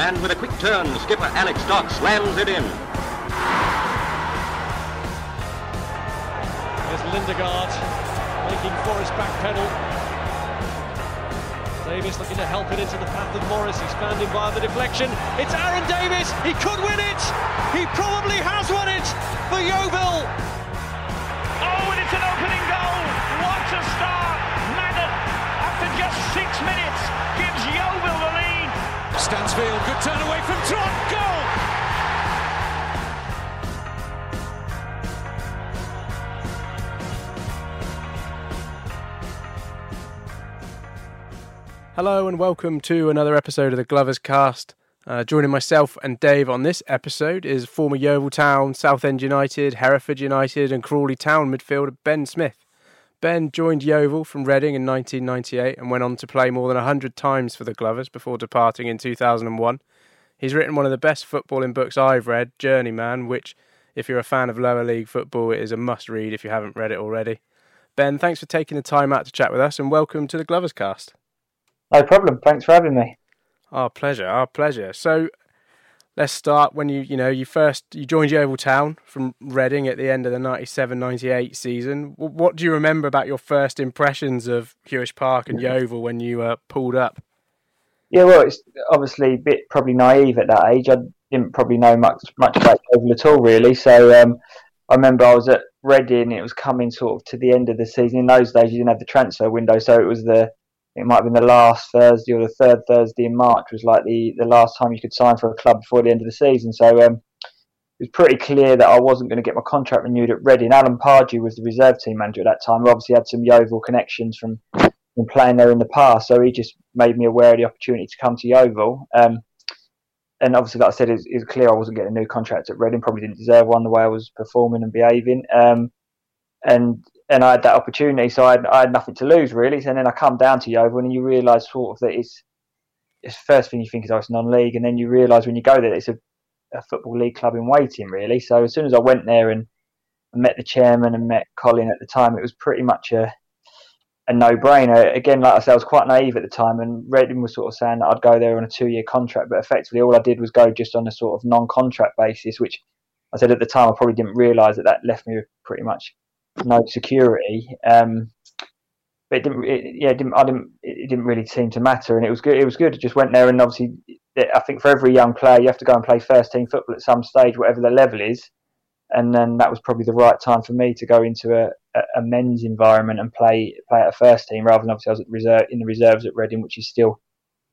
And with a quick turn, skipper Alex Dock slams it in. There's Lindegaard making Forrest backpedal. Davis looking to help it into the path of Morris. He's found him via the deflection. It's Aaron Davis. He could win it. He probably has won it for Yeovil. Oh, and it's an opening goal. What a start. Madden, after just six minutes, Stansfield, good turn away from Trot. Goal. Hello and welcome to another episode of the Glovers Cast. Uh, joining myself and Dave on this episode is former Yeovil Town, Southend United, Hereford United, and Crawley Town midfielder Ben Smith. Ben joined Yeovil from Reading in 1998 and went on to play more than 100 times for the Glovers before departing in 2001. He's written one of the best footballing books I've read, Journeyman, which, if you're a fan of lower league football, it is a must read if you haven't read it already. Ben, thanks for taking the time out to chat with us and welcome to the Glovers Cast. No problem. Thanks for having me. Our pleasure, our pleasure. So let's start when you you know you first you joined Yeovil Town from Reading at the end of the 97-98 season. What do you remember about your first impressions of Huish Park and Yeovil when you uh, pulled up? Yeah, well, it's obviously a bit probably naive at that age. I didn't probably know much much about Yeovil at all, really. So um, I remember I was at Reading. It was coming sort of to the end of the season. In those days, you didn't have the transfer window, so it was the it might have been the last Thursday or the third Thursday in March was like the, the last time you could sign for a club before the end of the season. So um, it was pretty clear that I wasn't going to get my contract renewed at Reading. Alan Pardew was the reserve team manager at that time. He obviously had some Yeovil connections from, from playing there in the past, so he just made me aware of the opportunity to come to Yeovil. Um, and obviously, like I said, it was, it was clear I wasn't getting a new contract at Reading. Probably didn't deserve one the way I was performing and behaving. Um, and and I had that opportunity, so I had, I had nothing to lose really. And then I come down to Yeovil, and you realise sort of that it's it's the first thing you think is oh it's non-league, and then you realise when you go there it's a, a football league club in waiting really. So as soon as I went there and met the chairman and met Colin at the time, it was pretty much a a no-brainer. Again, like I said, I was quite naive at the time, and Reading was sort of saying that I'd go there on a two-year contract, but effectively all I did was go just on a sort of non-contract basis, which I said at the time I probably didn't realise that that left me pretty much no security. Um, but it didn't. It, yeah, it didn't. I didn't. It didn't really seem to matter, and it was good. It was good. I just went there, and obviously, I think for every young player, you have to go and play first team football at some stage, whatever the level is. And then that was probably the right time for me to go into a, a, men's environment and play play at a first team, rather than obviously I was at reserve in the reserves at Reading, which is still,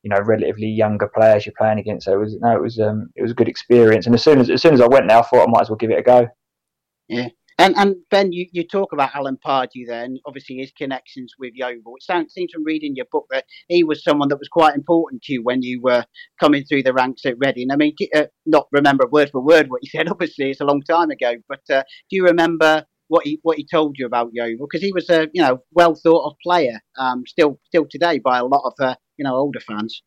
you know, relatively younger players you're playing against. So it was no, it was um, it was a good experience. And as soon as as soon as I went there, I thought I might as well give it a go. Yeah. And and Ben, you, you talk about Alan Pardew there, and obviously his connections with Yeovil. It sounds, seems from reading your book that he was someone that was quite important to you when you were coming through the ranks at Reading. I mean, uh, not remember word for word what he said. Obviously, it's a long time ago, but uh, do you remember what he what he told you about Yeovil? Because he was a you know well thought of player, um, still still today by a lot of uh, you know older fans.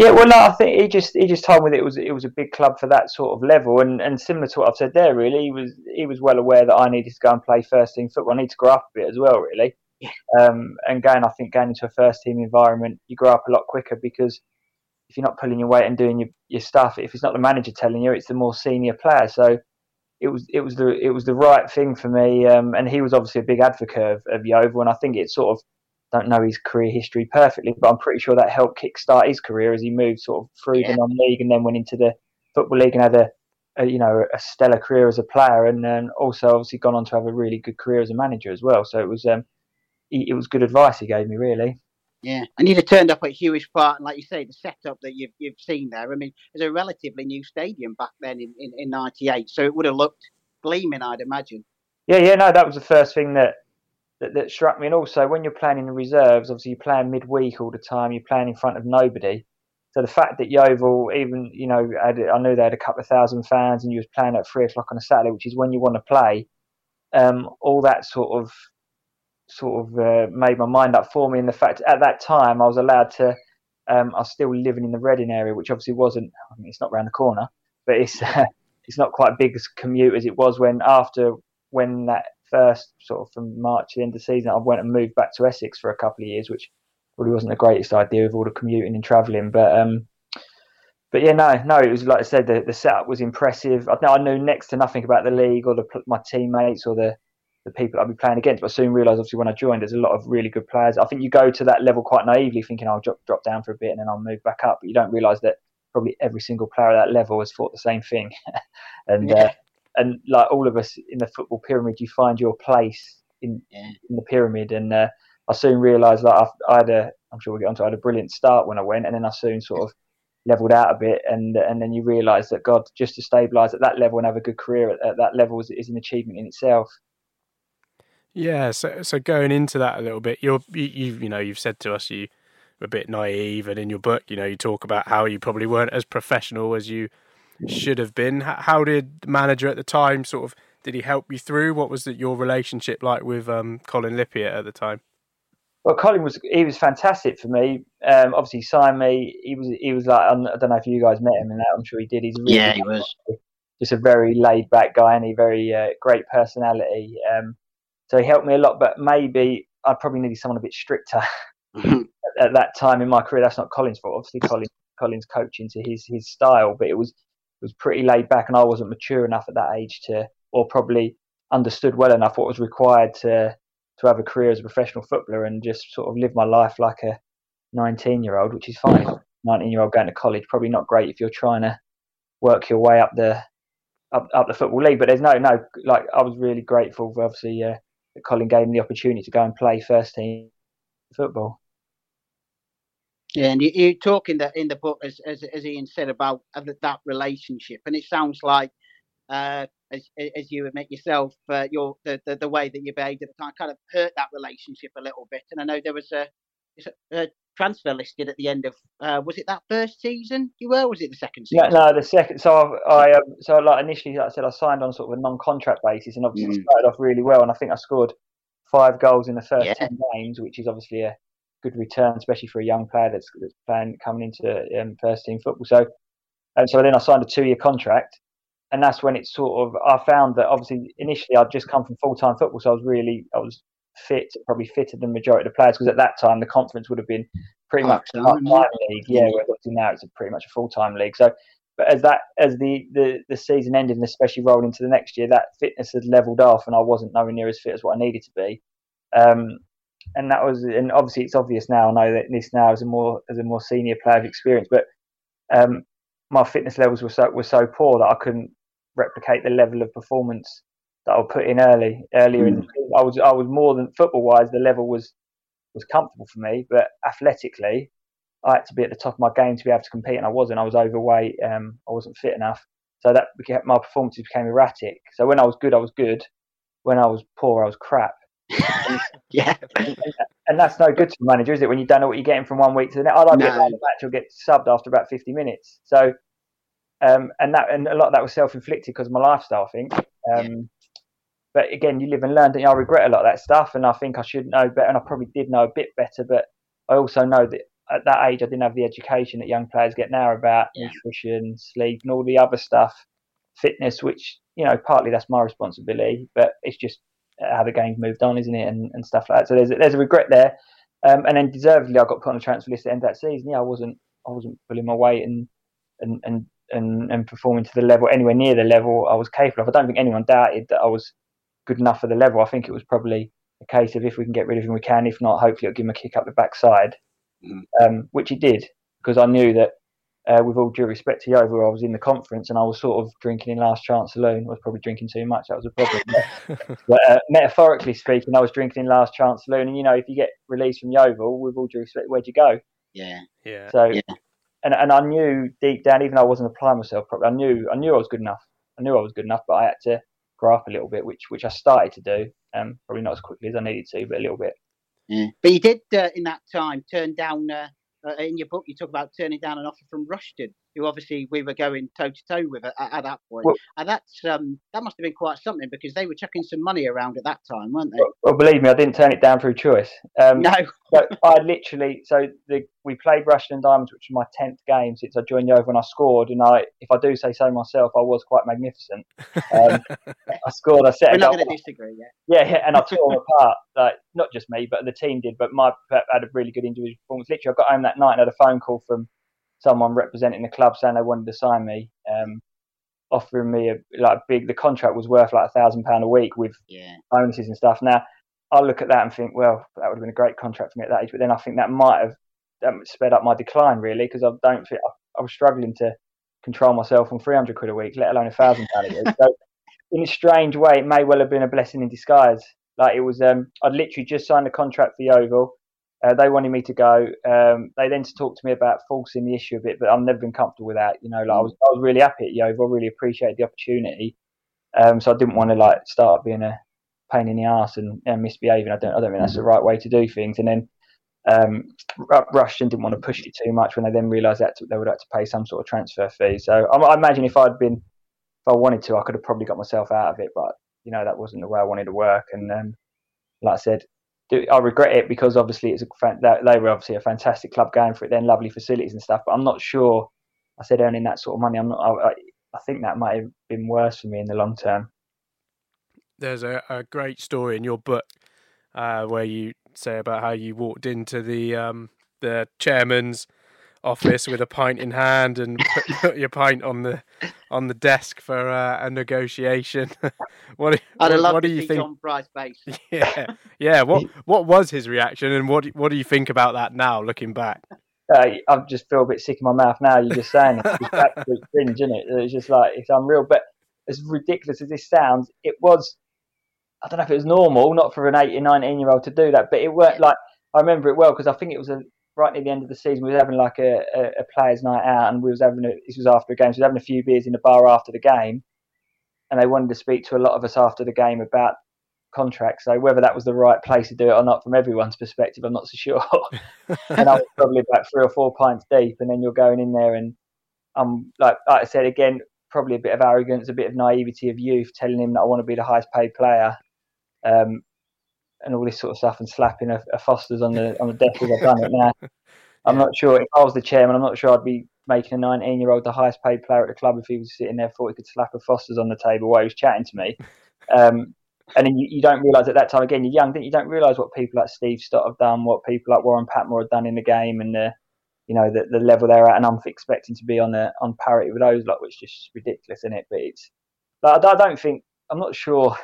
Yeah, well, no, I think he just he just told me that it was it was a big club for that sort of level, and, and similar to what I've said there, really, he was he was well aware that I needed to go and play first team football. I need to grow up a bit as well, really. Yeah. Um, and going, I think going into a first team environment, you grow up a lot quicker because if you're not pulling your weight and doing your, your stuff, if it's not the manager telling you, it's the more senior player. So it was it was the it was the right thing for me. Um, and he was obviously a big advocate of, of Yeovil, and I think it sort of don't know his career history perfectly, but I'm pretty sure that helped kickstart his career as he moved sort of through yeah. the non-league and then went into the football league and had a, a you know a stellar career as a player, and then also obviously gone on to have a really good career as a manager as well. So it was um, he, it was good advice he gave me really. Yeah, and you'd have turned up at Huish Park, and like you say, the setup that you've you've seen there. I mean, it's a relatively new stadium back then in in '98, so it would have looked gleaming, I'd imagine. Yeah, yeah, no, that was the first thing that that, that struck me. And also, when you're playing in the reserves, obviously you're playing midweek all the time. You're playing in front of nobody. So the fact that Yeovil, even you know, had, I knew they had a couple of thousand fans, and you was playing at three o'clock on a Saturday, which is when you want to play. Um, all that sort of sort of uh, made my mind up for me. And the fact at that time I was allowed to, um, I was still living in the Reading area, which obviously wasn't. I mean, it's not round the corner, but it's uh, it's not quite big as commute as it was when after when that first sort of from March to the end of the season, I went and moved back to Essex for a couple of years, which probably wasn't the greatest idea with all the commuting and travelling. But um, but yeah, no, no, it was like I said, the, the setup was impressive. I, I knew next to nothing about the league or the, my teammates or the the people I'd be playing against. But I soon realised, obviously, when I joined, there's a lot of really good players. I think you go to that level quite naively, thinking I'll drop, drop down for a bit and then I'll move back up. But you don't realise that probably every single player at that level has thought the same thing. and yeah. uh, and like all of us in the football pyramid, you find your place in yeah. in the pyramid. And uh, I soon realised that I, had a, I'm sure we'll get onto, I had a brilliant start when I went, and then I soon sort of leveled out a bit, and and then you realise that God, just to stabilise at that level and have a good career at, at that level is, is an achievement in itself. Yeah, so so going into that a little bit, you're you you, you know you've said to us you were a bit naive, and in your book, you know, you talk about how you probably weren't as professional as you should have been. How did the manager at the time sort of did he help you through? What was your relationship like with um, Colin Lippiatt at the time? Well, Colin was he was fantastic for me. Um, obviously, he signed me. He was he was like I don't know if you guys met him, and that I'm sure he did. He's really yeah, he was just a very laid back guy, and he very uh, great personality. Um, so he helped me a lot. But maybe I probably needed someone a bit stricter at, at, that time in my career. That's not Colin's fault. Obviously, Colin Colin's coaching to his his style, but it was was pretty laid back, and I wasn't mature enough at that age to, or probably understood well enough what was required to to have a career as a professional footballer and just sort of live my life like a 19 year old, which is fine. 19 year old going to college, probably not great if you're trying to work your way up the up, up the football league. But there's no no like I was really grateful for obviously uh, that Colin gave me the opportunity to go and play first team football. Yeah, and you, you talk in the in the book as as, as Ian said about that relationship, and it sounds like uh, as as you admit yourself, uh, your the, the, the way that you behaved at the time kind of hurt that relationship a little bit. And I know there was a, a transfer listed at the end of uh, was it that first season you were? was it the second season? No, no, the second. So I, I um, so like initially, like I said, I signed on sort of a non-contract basis, and obviously mm. started off really well, and I think I scored five goals in the first yeah. ten games, which is obviously a good return, especially for a young player that's, that's playing coming into um, first team football. So, and so then I signed a two year contract, and that's when it sort of I found that obviously initially I'd just come from full time football, so I was really I was fit, probably fitter than the majority of the players because at that time the conference would have been pretty much a part time league. Yeah, whereas now it's a pretty much a full time league. So. But as that as the, the, the season ended and especially rolling into the next year, that fitness had levelled off and I wasn't nowhere near as fit as what I needed to be. Um, and that was and obviously it's obvious now. I know that this now is a more as a more senior player of experience, but um, my fitness levels were so were so poor that I couldn't replicate the level of performance that I put in early earlier mm. in the. I was I was more than football wise the level was was comfortable for me, but athletically I had to be at the top of my game to be able to compete, and I wasn't. I was overweight. Um, I wasn't fit enough, so that became, my performances became erratic. So when I was good, I was good, when I was poor, I was crap. yeah, and that's no good to a manager, is it? When you don't know what you're getting from one week to the next. I like No. the match or get subbed after about 50 minutes. So, um, and that and a lot of that was self-inflicted because of my lifestyle, I think. Um, But again, you live and learn. You? I regret a lot of that stuff, and I think I should know better. And I probably did know a bit better, but I also know that at that age, I didn't have the education that young players get now about nutrition, sleep, and all the other stuff, fitness. Which you know, partly that's my responsibility, but it's just how the game's moved on, isn't it? And, and stuff like that. So there's a, there's a regret there. Um, and then deservedly, I got put on the transfer list at the end of that season. Yeah, I wasn't I wasn't pulling my weight and and and and, and performing to the level anywhere near the level I was capable of. I don't think anyone doubted that I was good enough for the level. I think it was probably a case of if we can get rid of him, we can. If not, hopefully it'll give him a kick up the backside, um, which it did because I knew that. Uh, with all due respect to Yeovil, I was in the conference and I was sort of drinking in last chance alone. I was probably drinking too much. That was a problem. but uh, metaphorically speaking, I was drinking in last chance alone. And you know, if you get released from Yeovil, with all due respect, where'd you go? Yeah. Yeah. So, and and I knew deep down, even though I wasn't applying myself properly, I knew I knew I was good enough. I knew I was good enough, but I had to grow up a little bit, which which I started to do. Um, probably not as quickly as I needed to, but a little bit. Yeah. But you did uh, in that time turn down. Uh, uh, in your book, you talk about turning down an offer from Rushden, who obviously we were going toe to toe with at, at that point. Well- and that's um, that must have been quite something because they were chucking some money around at that time, weren't they? Well, believe me, I didn't turn it down through choice. Um, No. so I literally, so the, we played Rushden and Diamonds, which was my tenth game since I joined Yeovil, and I scored. And I, if I do say so myself, I was quite magnificent. Um, I scored. I set We're a not going to disagree yet. Yeah, yeah, and I tore them apart. Like not just me, but the team did. But my Pep had a really good individual performance. Literally, I got home that night and had a phone call from someone representing the club saying they wanted to sign me, um, offering me a like big. The contract was worth like a thousand pound a week with Yeah. bonuses and stuff. Now I look at that and think, well, that would have been a great contract for me at that age. But then I think that might have um, sped up my decline really because I don't think I, I was struggling to control myself on 300 quid a week, let alone a thousand pound a week. So in a strange way, it may well have been a blessing in disguise. Like it was, um, I'd literally just signed a contract for Yeovil. Uh, they wanted me to go. Um, they then talked to me about forcing the issue a bit, but I've never been comfortable with that. You know, like I was, I was really happy at Yeovil. I really appreciated the opportunity. Um, so I didn't want to like start being a pain in the ass and, and misbehaving. I don't, I don't think that's the right way to do things. And then um, Rushden didn't want to push it too much when they then realised that they would have to pay some sort of transfer fee. So I, I imagine if I'd been, if I wanted to, I could have probably got myself out of it. But you know, that wasn't the way I wanted to work. And um, like I said, I regret it because obviously it's a they were obviously a fantastic club going for it. Then lovely facilities and stuff. But I'm not sure. I said earning that sort of money. I'm not. I, I, I think that might have been worse for me in the long term. There's a, a great story in your book uh, where you say about how you walked into the um, the chairman's office with a pint in hand and put, put your pint on the on the desk for uh, a negotiation. what do, I'd what, loved what to do you see think? John Fry's base. Yeah, yeah. What what was his reaction, and what do- what do you think about that now, looking back? uh, I just feel a bit sick in my mouth now. You're just saying it. It's absolute cringe, isn't it? It's just like it's unreal. But as ridiculous as this sounds, it was. I don't know if it was normal, not for an 18, 19 year old to do that, but it worked. Like I remember it well because I think it was a, right near the end of the season. We were having like a, a, a players' night out, and we was having a, this was after a game, so we were having a few beers in the bar after the game, and they wanted to speak to a lot of us after the game about contracts. So whether that was the right place to do it or not, from everyone's perspective, I'm not so sure. and I was probably about three or four pints deep, and then you're going in there, and I'm like, like I said again, probably a bit of arrogance, a bit of naivety of youth, telling him that I want to be the highest paid player, um, and all this sort of stuff, and slapping a, a Foster's on the on the desk as I've done it now. I'm not sure if I was the chairman. I'm not sure I'd be making a 19 year old the highest paid player at the club if he was sitting there thought he could slap a Foster's on the table while he was chatting to me. Um, and then you, you don't realise at that time again you're young, you? don't realise what people like Steve Stott have done, what people like Warren Patmore have done in the game, and the you know the, the level they're at. And I'm expecting to be on the on parity with those lot, which is just ridiculous, isn't it? But it's like, I don't think I'm not sure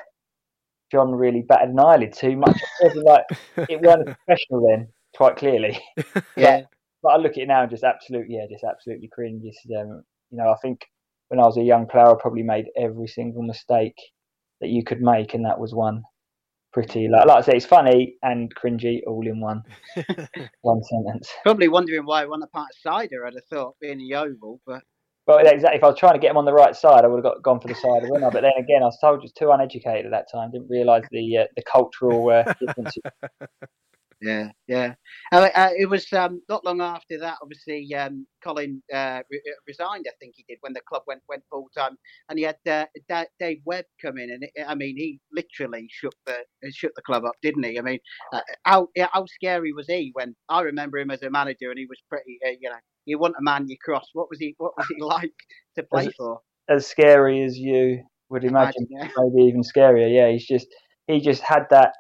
John really batted an eyelid too much. It wasn't like it weren't professional then, quite clearly. Yeah. But, but I look at it now and just absolutely, yeah, just absolutely cringe. Just, um, you know, I think when I was a young player, I probably made every single mistake that you could make, and that was one. Pretty like, like I say, it's funny and cringy all in one one sentence. Probably wondering why I won a part of cider. I'd have thought being a Yeovil, but Well, exactly. If I was trying to get him on the right side, I would have got, gone for the side of winner. But then again, I was told just too uneducated at that time. Didn't realise the uh, the cultural uh, differences. Yeah, yeah. Uh, uh, it was um, not long after that. Obviously, um, Colin uh, re- uh, resigned. I think he did when the club went went full time, and he had uh, Da- Dave Webb come in, and it, I mean, he literally shook the shook the club up, didn't he? I mean, uh, how how scary was he when I remember him as a manager, and he was pretty, uh, you know, you want a man you cross. What was he? What was he like to play as, for? As scary as you would imagine, Imagine, yeah. maybe even scarier. Yeah, he's just he just had that.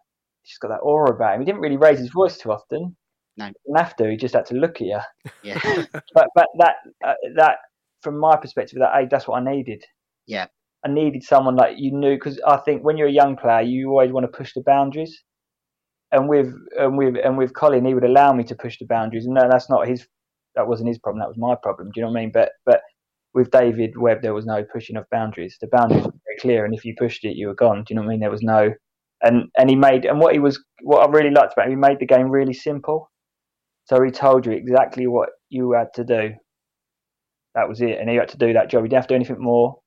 He's got that aura about him. He didn't really raise his voice too often. No. He didn't have to. He just had to look at you. Yeah, But but that uh, that from my perspective, that age, that's what I needed. yeah, I needed someone like you knew because I think when you're a young player, you always want to push the boundaries. And with and with and with Colin, he would allow me to push the boundaries. And no, that's not his. That wasn't his problem. That was my problem. Do you know what I mean? But but with David Webb, there was no pushing of boundaries. The boundaries were very clear, and if you pushed it, you were gone. Do you know what I mean? There was no. And and he made and what he was what I really liked about him, he made the game really simple. So he told you exactly what you had to do. That was it, and he had to do that job. He didn't have to do anything more.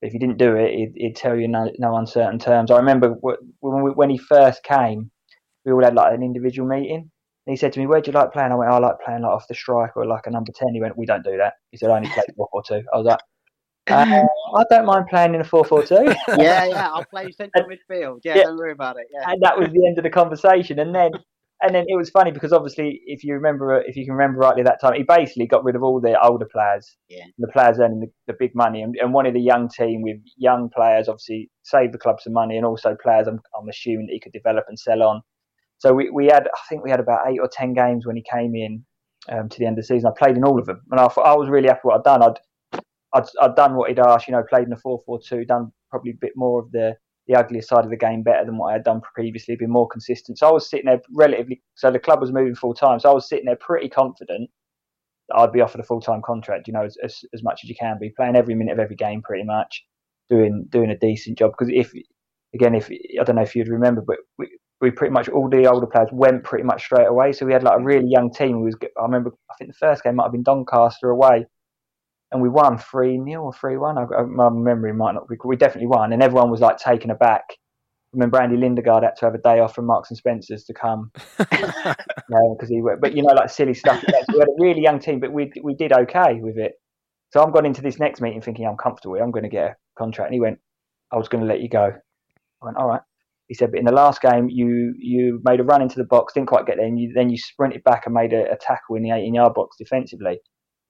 If you didn't do it, he'd, he'd tell you no, no uncertain terms. I remember when, we, when he first came, we all had like an individual meeting. And he said to me, "Where do you like playing?" I went, "I like playing like off the strike or like a number 10. He went, "We don't do that." He said, "I only play four four two. I was like, uh, "I don't mind playing in a four four two. yeah, yeah. I'll play central midfield. Yeah, Yeah. don't worry about it. Yeah, and that was the end of the conversation. And then, and then it was funny because obviously, if you remember, if you can remember rightly, that time he basically got rid of all the older players, Yeah. the players earning the, the big money, and, and wanted a young team with young players. Obviously, save the club some money, and also players. I'm, I'm assuming that he could develop and sell on. So we, we had, I think we had about eight or ten games when he came in um, to the end of the season. I played in all of them, and I, I was really happy with what I'd done. I'd I'd, I'd done what he'd asked, you know, played in a 4 4 2, done probably a bit more of the, the uglier side of the game better than what I had done previously, been more consistent. So I was sitting there relatively, so the club was moving full time. So I was sitting there pretty confident that I'd be offered a full time contract, you know, as, as, as much as you can be, playing every minute of every game pretty much, doing doing a decent job. Because if, again, if I don't know if you'd remember, but we pretty much, all the older players went pretty much straight away. So we had like a really young team. We was, I remember, I think the first game might have been Doncaster away and we won 3 0 or 3 1. My memory might not be. We definitely won, and everyone was like taken aback. I remember Andy Lindegaard had to have a day off from Marks and Spencer's to come. because he went, but you know, like silly stuff. Like. We had a really young team, but we we did okay with it. So I'm gone into this next meeting thinking I'm comfortable. I'm going to get a contract. And he went, I was going to let you go. I went, all right. He said, but in the last game, you you made a run into the box, didn't quite get there, and you, then you sprinted back and made a, a tackle in the 18 yard box defensively,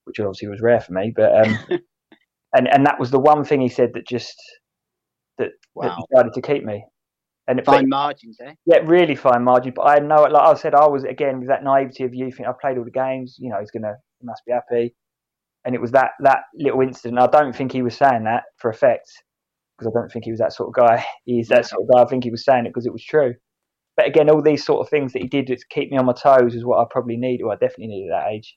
which obviously was rare for me. But um, and and that was the one thing he said that just that, that decided to keep me. And it, fine margins, eh? yeah, really fine margin. But I know, like I said, I was again with that naivety of youth. think I played all the games. You know, he's gonna, he must be happy. And it was that that little incident. I don't think he was saying that for effect, because I don't think he was that sort of guy. He's that sort of guy. I think he was saying it because it was true. But again, all these sort of things that he did to keep me on my toes is what I probably needed. Or I definitely needed at that age.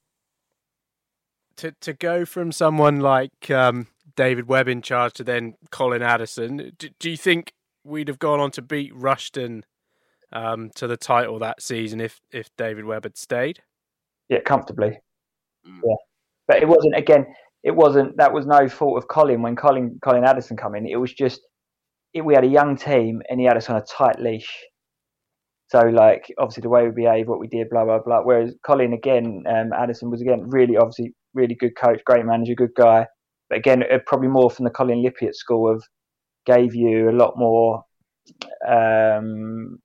to to go from someone like um, David Webb in charge to then Colin Addison, do, do you think we'd have gone on to beat Rushden um, to the title that season if if David Webb had stayed? Yeah, comfortably. Yeah, but it wasn't again. It wasn't. That was no fault of Colin when Colin Colin Addison come in. It was just it, we had a young team and he had us on a tight leash. So like obviously the way we behaved, what we did, blah blah blah. Whereas Colin again, um, Addison was again really obviously really good coach, great manager, good guy. But again, uh, probably more from the Colin Lippiatt school of gave you a lot more um,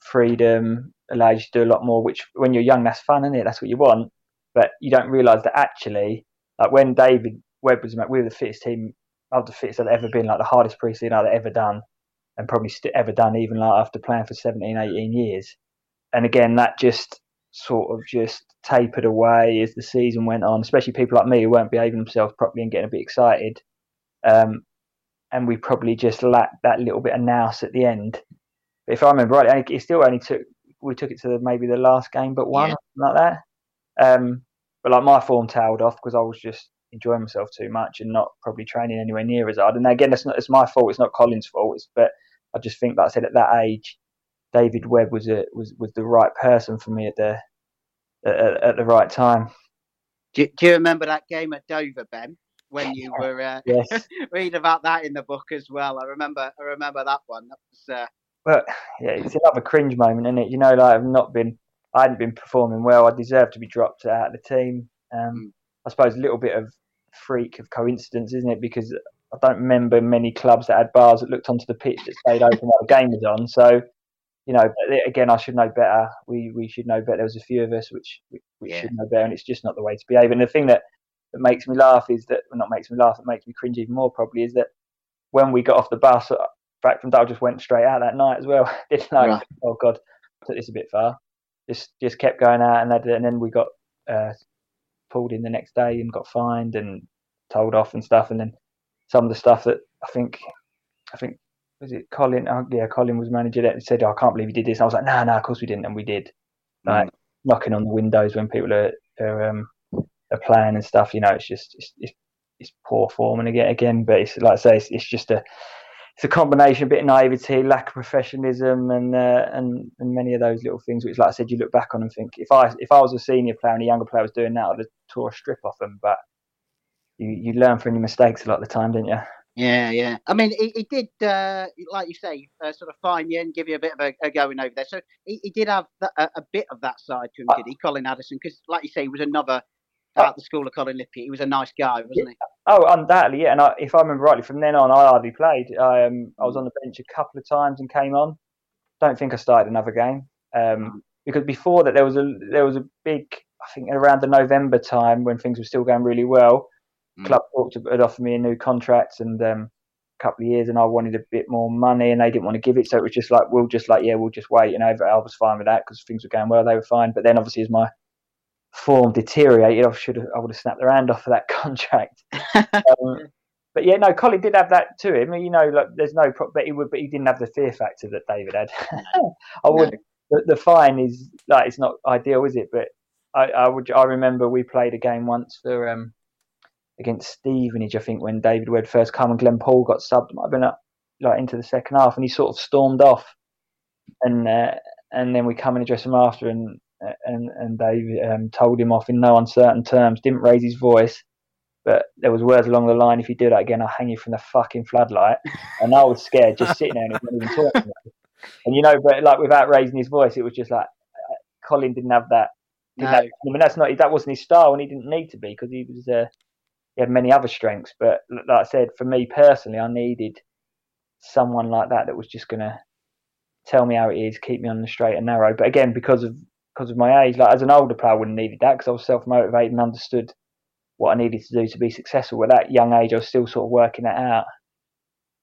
freedom, allowed you to do a lot more. Which when you're young, that's fun, isn't it? That's what you want. But you don't realise that actually, like when David Webb was, we were the fittest team, of the fittest I'd ever been, like the hardest preseason I'd ever done, and probably st- ever done, even like after playing for 17, 18 years. And again, that just sort of just tapered away as the season went on, especially people like me who weren't behaving themselves properly and getting a bit excited. Um, and we probably just lacked that little bit of nous at the end. But if I remember right, it still only took we took it to the, maybe the last game, but one Yeah. like that. Um, but like my form tailed off because I was just enjoying myself too much and not probably training anywhere near as hard. And again, that's not it's my fault. It's not Colin's fault. It's, but I just think, like I said, at that age, David Webb was a, was was the right person for me at the at, at the right time. Do, do you remember that game at Dover, Ben? when you were uh, Yes. reading about that in the book as well. I remember I remember that one. That was uh, But yeah, it's another cringe moment, isn't it? You know, like I've not been, I hadn't been performing well. I deserved to be dropped out of the team. Um, I suppose a little bit of freak of coincidence, isn't it? Because I don't remember many clubs that had bars that looked onto the pitch that stayed open while the game was on. So, you know, but again, I should know better. We we should know better. There was a few of us which which Yeah. should know better, and it's just not the way to behave. And the thing that that makes me laugh is that, well, not makes me laugh, it makes me cringe even more probably, is that when we got off the bus, uh, back from Dale just went straight out that night as well. Didn't like, Right. oh god, took this a bit far. Just just kept going out, and, that, and then we got uh, pulled in the next day and got fined and told off and stuff. And then some of the stuff that I think, I think was it Colin? Oh, yeah, Colin was manager that and said, oh, "I can't believe you did this." And I was like, "No, no, of course we didn't," and we did. Like knocking on the windows when people are are, um, are playing and stuff. You know, it's just it's, it's, it's poor form. And again, again, but it's like I say, it's, it's just a it's a combination, of a bit of naivety, lack of professionalism, and uh, and and many of those little things. Which, like I said, you look back on and think, if I if I was a senior player and a younger player was doing that, I'd have tore a strip off them. But you you learn from your mistakes a lot of the time, don't you? Yeah, yeah. I mean, he, he did, uh, like you say, uh, sort of fine you and give you a bit of a, a going over there. So he, he did have that, a, a bit of that side to him, did he, Colin Addison? Because, like you say, he was another at the school of Colin Lippy. He was a nice guy, wasn't he? Oh, undoubtedly, yeah. And I, if I remember rightly, from then on, I hardly played. I, um, I was on the bench a couple of times and came on. Don't think I started another game um, because before that there was a there was a big. I think around the November time when things were still going really well, club talked had offered me a new contract and um, a couple of years, and I wanted a bit more money, and they didn't want to give it. So it was just like we'll just like yeah, we'll just wait. And I, I was fine with that because things were going well. They were fine, but then obviously as my form deteriorated, I should have I would have snapped their hand off for that contract. um, but yeah, no, Colin did have that to him. You know, like there's no, pro- but he would, but he didn't have the fear factor that David had. I would. The, the fine is like it's not ideal, is it? But I, I would. I remember we played a game once for um against Stevenage, I think, when David Webb first come and Glenn Paul got subbed. Might have been up like into the second half, and he sort of stormed off, and uh, and then we come and address him after, and and and David um, told him off in no uncertain terms, didn't raise his voice. But there was words along the line, if you do that again, I'll hang you from the fucking floodlight. And I was scared, just sitting there and even talking. to me. And you know, but like without raising his voice, it was just like uh, Colin didn't have that. Didn't No. have- I mean, that's not that wasn't his style, and he didn't need to be because he was uh, he had many other strengths. But like I said, for me personally, I needed someone like that that was just gonna tell me how it is, keep me on the straight and narrow. But again, because of because of my age, like as an older player, I wouldn't needed that because I was self motivated and understood what I needed to do to be successful. At that young age, I was still sort of working that out.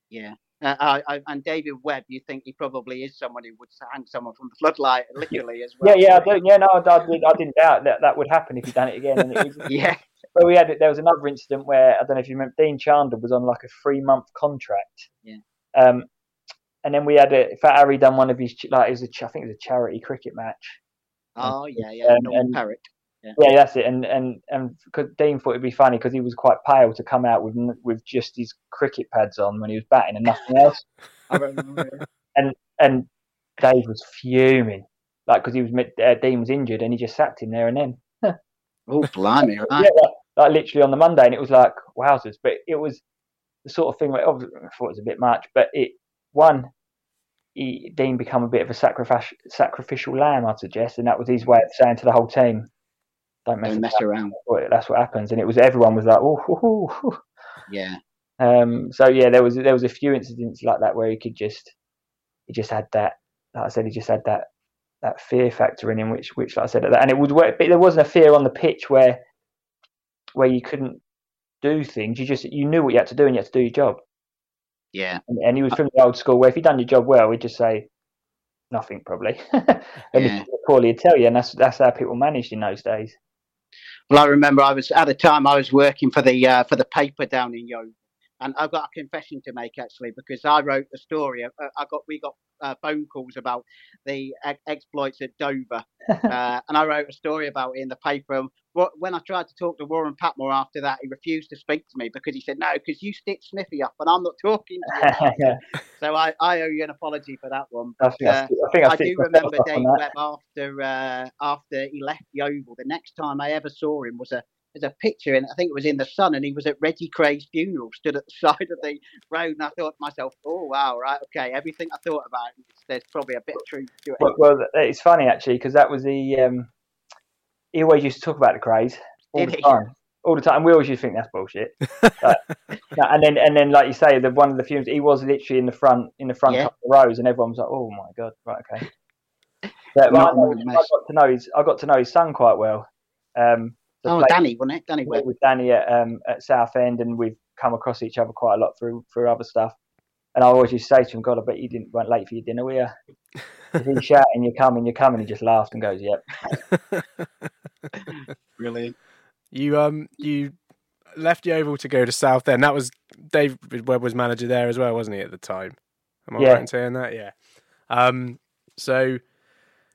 Yeah. Uh, I, I, and David Webb, you think he probably is someone who would hang someone from the floodlight, literally as well. Yeah, yeah, I do, yeah. No, I, I, I didn't doubt that that would happen if he'd done it again. And it Yeah. But we had. There was another incident where I don't know if you remember. Dean Chandler was on like a three month contract. Yeah. Um, and then we had a. In fact, Harry done one of his like it was a. I think it was a charity cricket match. Oh, yeah, yeah. Um, Norman and- Parrott. Yeah. Yeah, that's it. And and and because Dean thought it'd be funny because he was quite pale to come out with with just his cricket pads on when he was batting and nothing else. I remember. and and Dave was fuming, like because he was uh, Dean was injured and he just sacked him there and then. oh, blimey, right? Yeah, like, like literally on the Monday, and it was like wowzers. But it was the sort of thing where obviously I thought it was a bit much, but it one. He, Dean become a bit of a sacrificial sacrificial lamb, I'd suggest, and that was his way of saying to the whole team, "Don't mess, Don't mess around. That's what- That's what happens." And it was everyone was like, "Oh." hoo, hoo, hoo." Yeah. Um, so yeah, there was there was a few incidents like that where he could just he just had that like I said he just had that that fear factor in him which which like I said and it would work but there wasn't a fear on the pitch where where you couldn't do things you just you knew what you had to do and you had to do your job Yeah. and, and he was from the old school where if you'd done your job well we'd just say nothing probably and if Yeah. you poorly, he'd tell you and that's that's how people managed in those days Well, I remember I was at the time I was working for the uh, for the paper down in Yeovil, and I've got a confession to make actually because I wrote a story. Uh, I got we got uh, phone calls about the ex- exploits at Dover, uh, and I wrote a story about it in the paper. And what, when I tried to talk to Warren Patmore after that, he refused to speak to me because he said no, because you stitched Smithy up, and I'm not talking to you. so I, I owe you an apology for that one. I But, think I uh, I think I I do remember foot off on Dave. Webb after uh, after he left the Oval. The next time I ever saw him was a there's a picture, and I think it was in the Sun, and he was at Reggie Kray's funeral, stood at the side of the road, and I thought to myself, oh wow, right, okay, everything I thought about, there's probably a bit of truth to it. Well, well it's funny actually because that was the um, he always used to talk about the Krays all Did the he? time. All the time, we always used to think that's bullshit. But- and then, and then, like you say, the one of the funerals, he was literally in the front, in the front Yeah. couple of rows, and everyone was like, "Oh my god, right, okay." But, I, know, one of the I got to know his, I got to know his son quite well. Um, Oh, play- Danny, wasn't it? Danny with, Webb. with Danny at um, at Southend, and we've come across each other quite a lot through through other stuff. And I always used to say to him, "God, I bet you didn't weren't late for your dinner, were you?" If he's shouting, "You're coming, you're coming," he just laughed and goes, "Yep." Brilliant. You um you left Yeovil to go to Southend. That was David Webb was manager there as well, wasn't he at the time? Am I Yeah. right in saying that? Yeah. Um. So,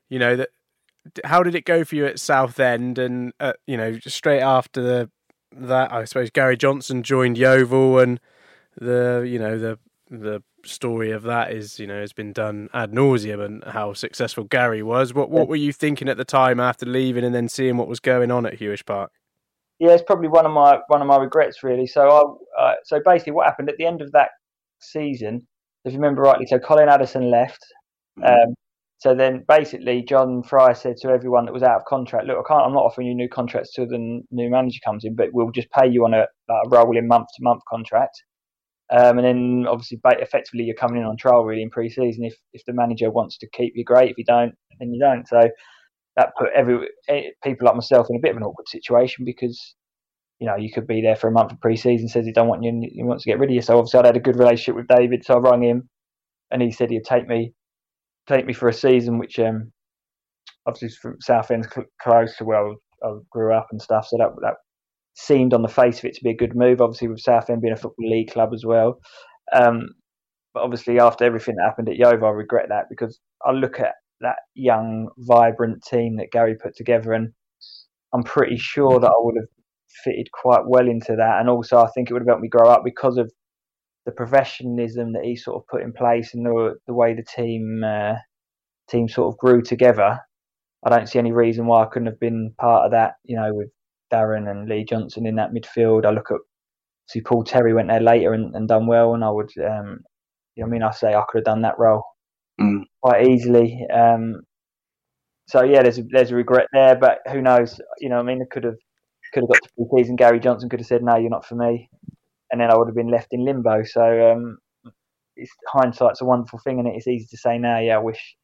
you know that. How did it go for you at Southend? And uh, you know, straight after the that, I suppose Gary Johnson joined Yeovil, and the you know the the story of that is you know has been done ad nauseum and how successful Gary was. What what were you thinking at the time after leaving and then seeing what was going on at Huish Park? Yeah, it's probably one of my one of my regrets really. So I uh, so basically what happened at the end of that season, if you remember rightly, so Colin Addison left. Um, so then basically John Fry said to everyone that was out of contract, look, I can't, I'm not offering you new contracts till the new manager comes in, but we'll just pay you on a, like, a rolling month to month contract. Um, and then obviously effectively you're coming in on trial really in pre-season. If if the manager wants to keep you, great. If you don't, then you don't. So that put every eh, people like myself in a bit of an awkward situation because you know you could be there for a month of pre-season, says he don't want you, and he wants to get rid of you. So obviously I'd had a good relationship with David, so I rang him, and he said he'd take me take me for a season, which um obviously from Southend cl- close to where I, grew up and stuff. So that that seemed on the face of it to be a good move. Obviously with Southend being a football league club as well. Um, but obviously after everything that happened at Yeovil, I regret that because I look at that young, vibrant team that Gary put together, and I'm pretty sure that I would have fitted quite well into that. And also, I think it would have helped me grow up because of the professionalism that he sort of put in place and the the way the team uh, team sort of grew together. I don't see any reason why I couldn't have been part of that. You know, with Darren and Lee Johnson in that midfield. I look at see Paul Terry went there later and, and done well, and I would, um, you know, I mean, I say I could have done that role Mm. quite easily. Um, so yeah, there's a, there's a regret there, but who knows? You know, what I mean, I could have could have got to pre-season. Gary Johnson could have said, "No, you're not for me," and then I would have been left in limbo. So um, it's, hindsight's a wonderful thing, and it's easy to say now. Yeah, I wish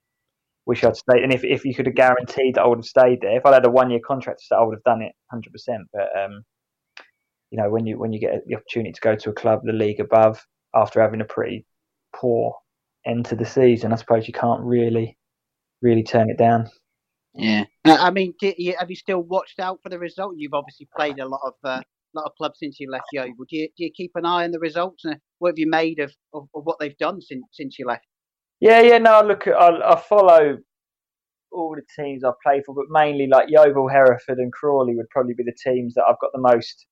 wish I'd stayed. And if if you could have guaranteed that I would have stayed there, if I had a one year contract I would have done it 100. percent But um, you know, when you when you get the opportunity to go to a club, the league above, after having a pretty poor end to the season, I suppose you can't really really turn it down. Yeah. I mean, you, have you still watched out for the result? You've obviously played a lot of uh, lot of clubs since you left Yeovil. Do you, do you keep an eye on the results and what have you made of, of, of what they've done since since you left? Yeah, yeah. No, I look at I, I follow all the teams I play for, but mainly like Yeovil, Hereford, and Crawley would probably be the teams that I've got the most,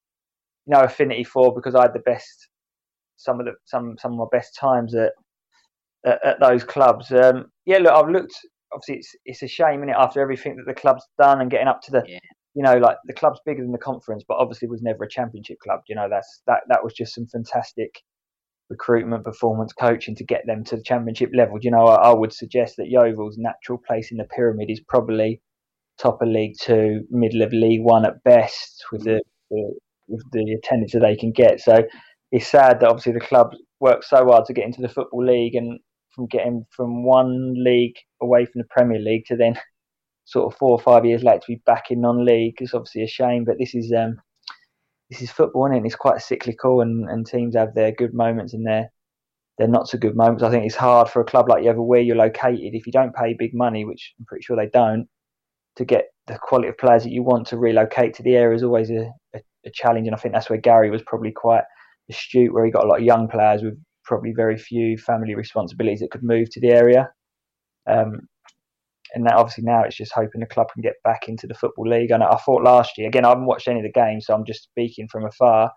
you know, affinity for because I had the best, some of the some some of my best times at at, at those clubs. Um, yeah, look, I've looked. Obviously, it's it's a shame, is it, after everything that the club's done and getting up to the, Yeah. You know, like the club's bigger than the conference, but obviously was never a championship club. You know, that's that that was just some fantastic recruitment, performance, coaching to get them to the championship level. You know, I, I would suggest that Yeovil's natural place in the pyramid is probably top of League Two, middle of League One at best, with the, the with the attendance that they can get. So it's sad that obviously the club worked so hard to get into the football league, and from getting from one league away from the Premier League to then sort of four or five years later to be back in non-league is obviously a shame. But this is um, this is football, is it? And it's quite cyclical, and, and teams have their good moments and their their not so good moments. I think it's hard for a club like you Yeovil, where you're located, if you don't pay big money, which I'm pretty sure they don't, to get the quality of players that you want to relocate to the area is always a, a, a challenge. And I think that's where Gary was probably quite astute, where he got a lot of young players with probably very few family responsibilities that could move to the area. Um, and now, obviously, now it's just hoping the club can get back into the football league. And I thought last year, again, I haven't watched any of the games, so I'm just speaking from afar. I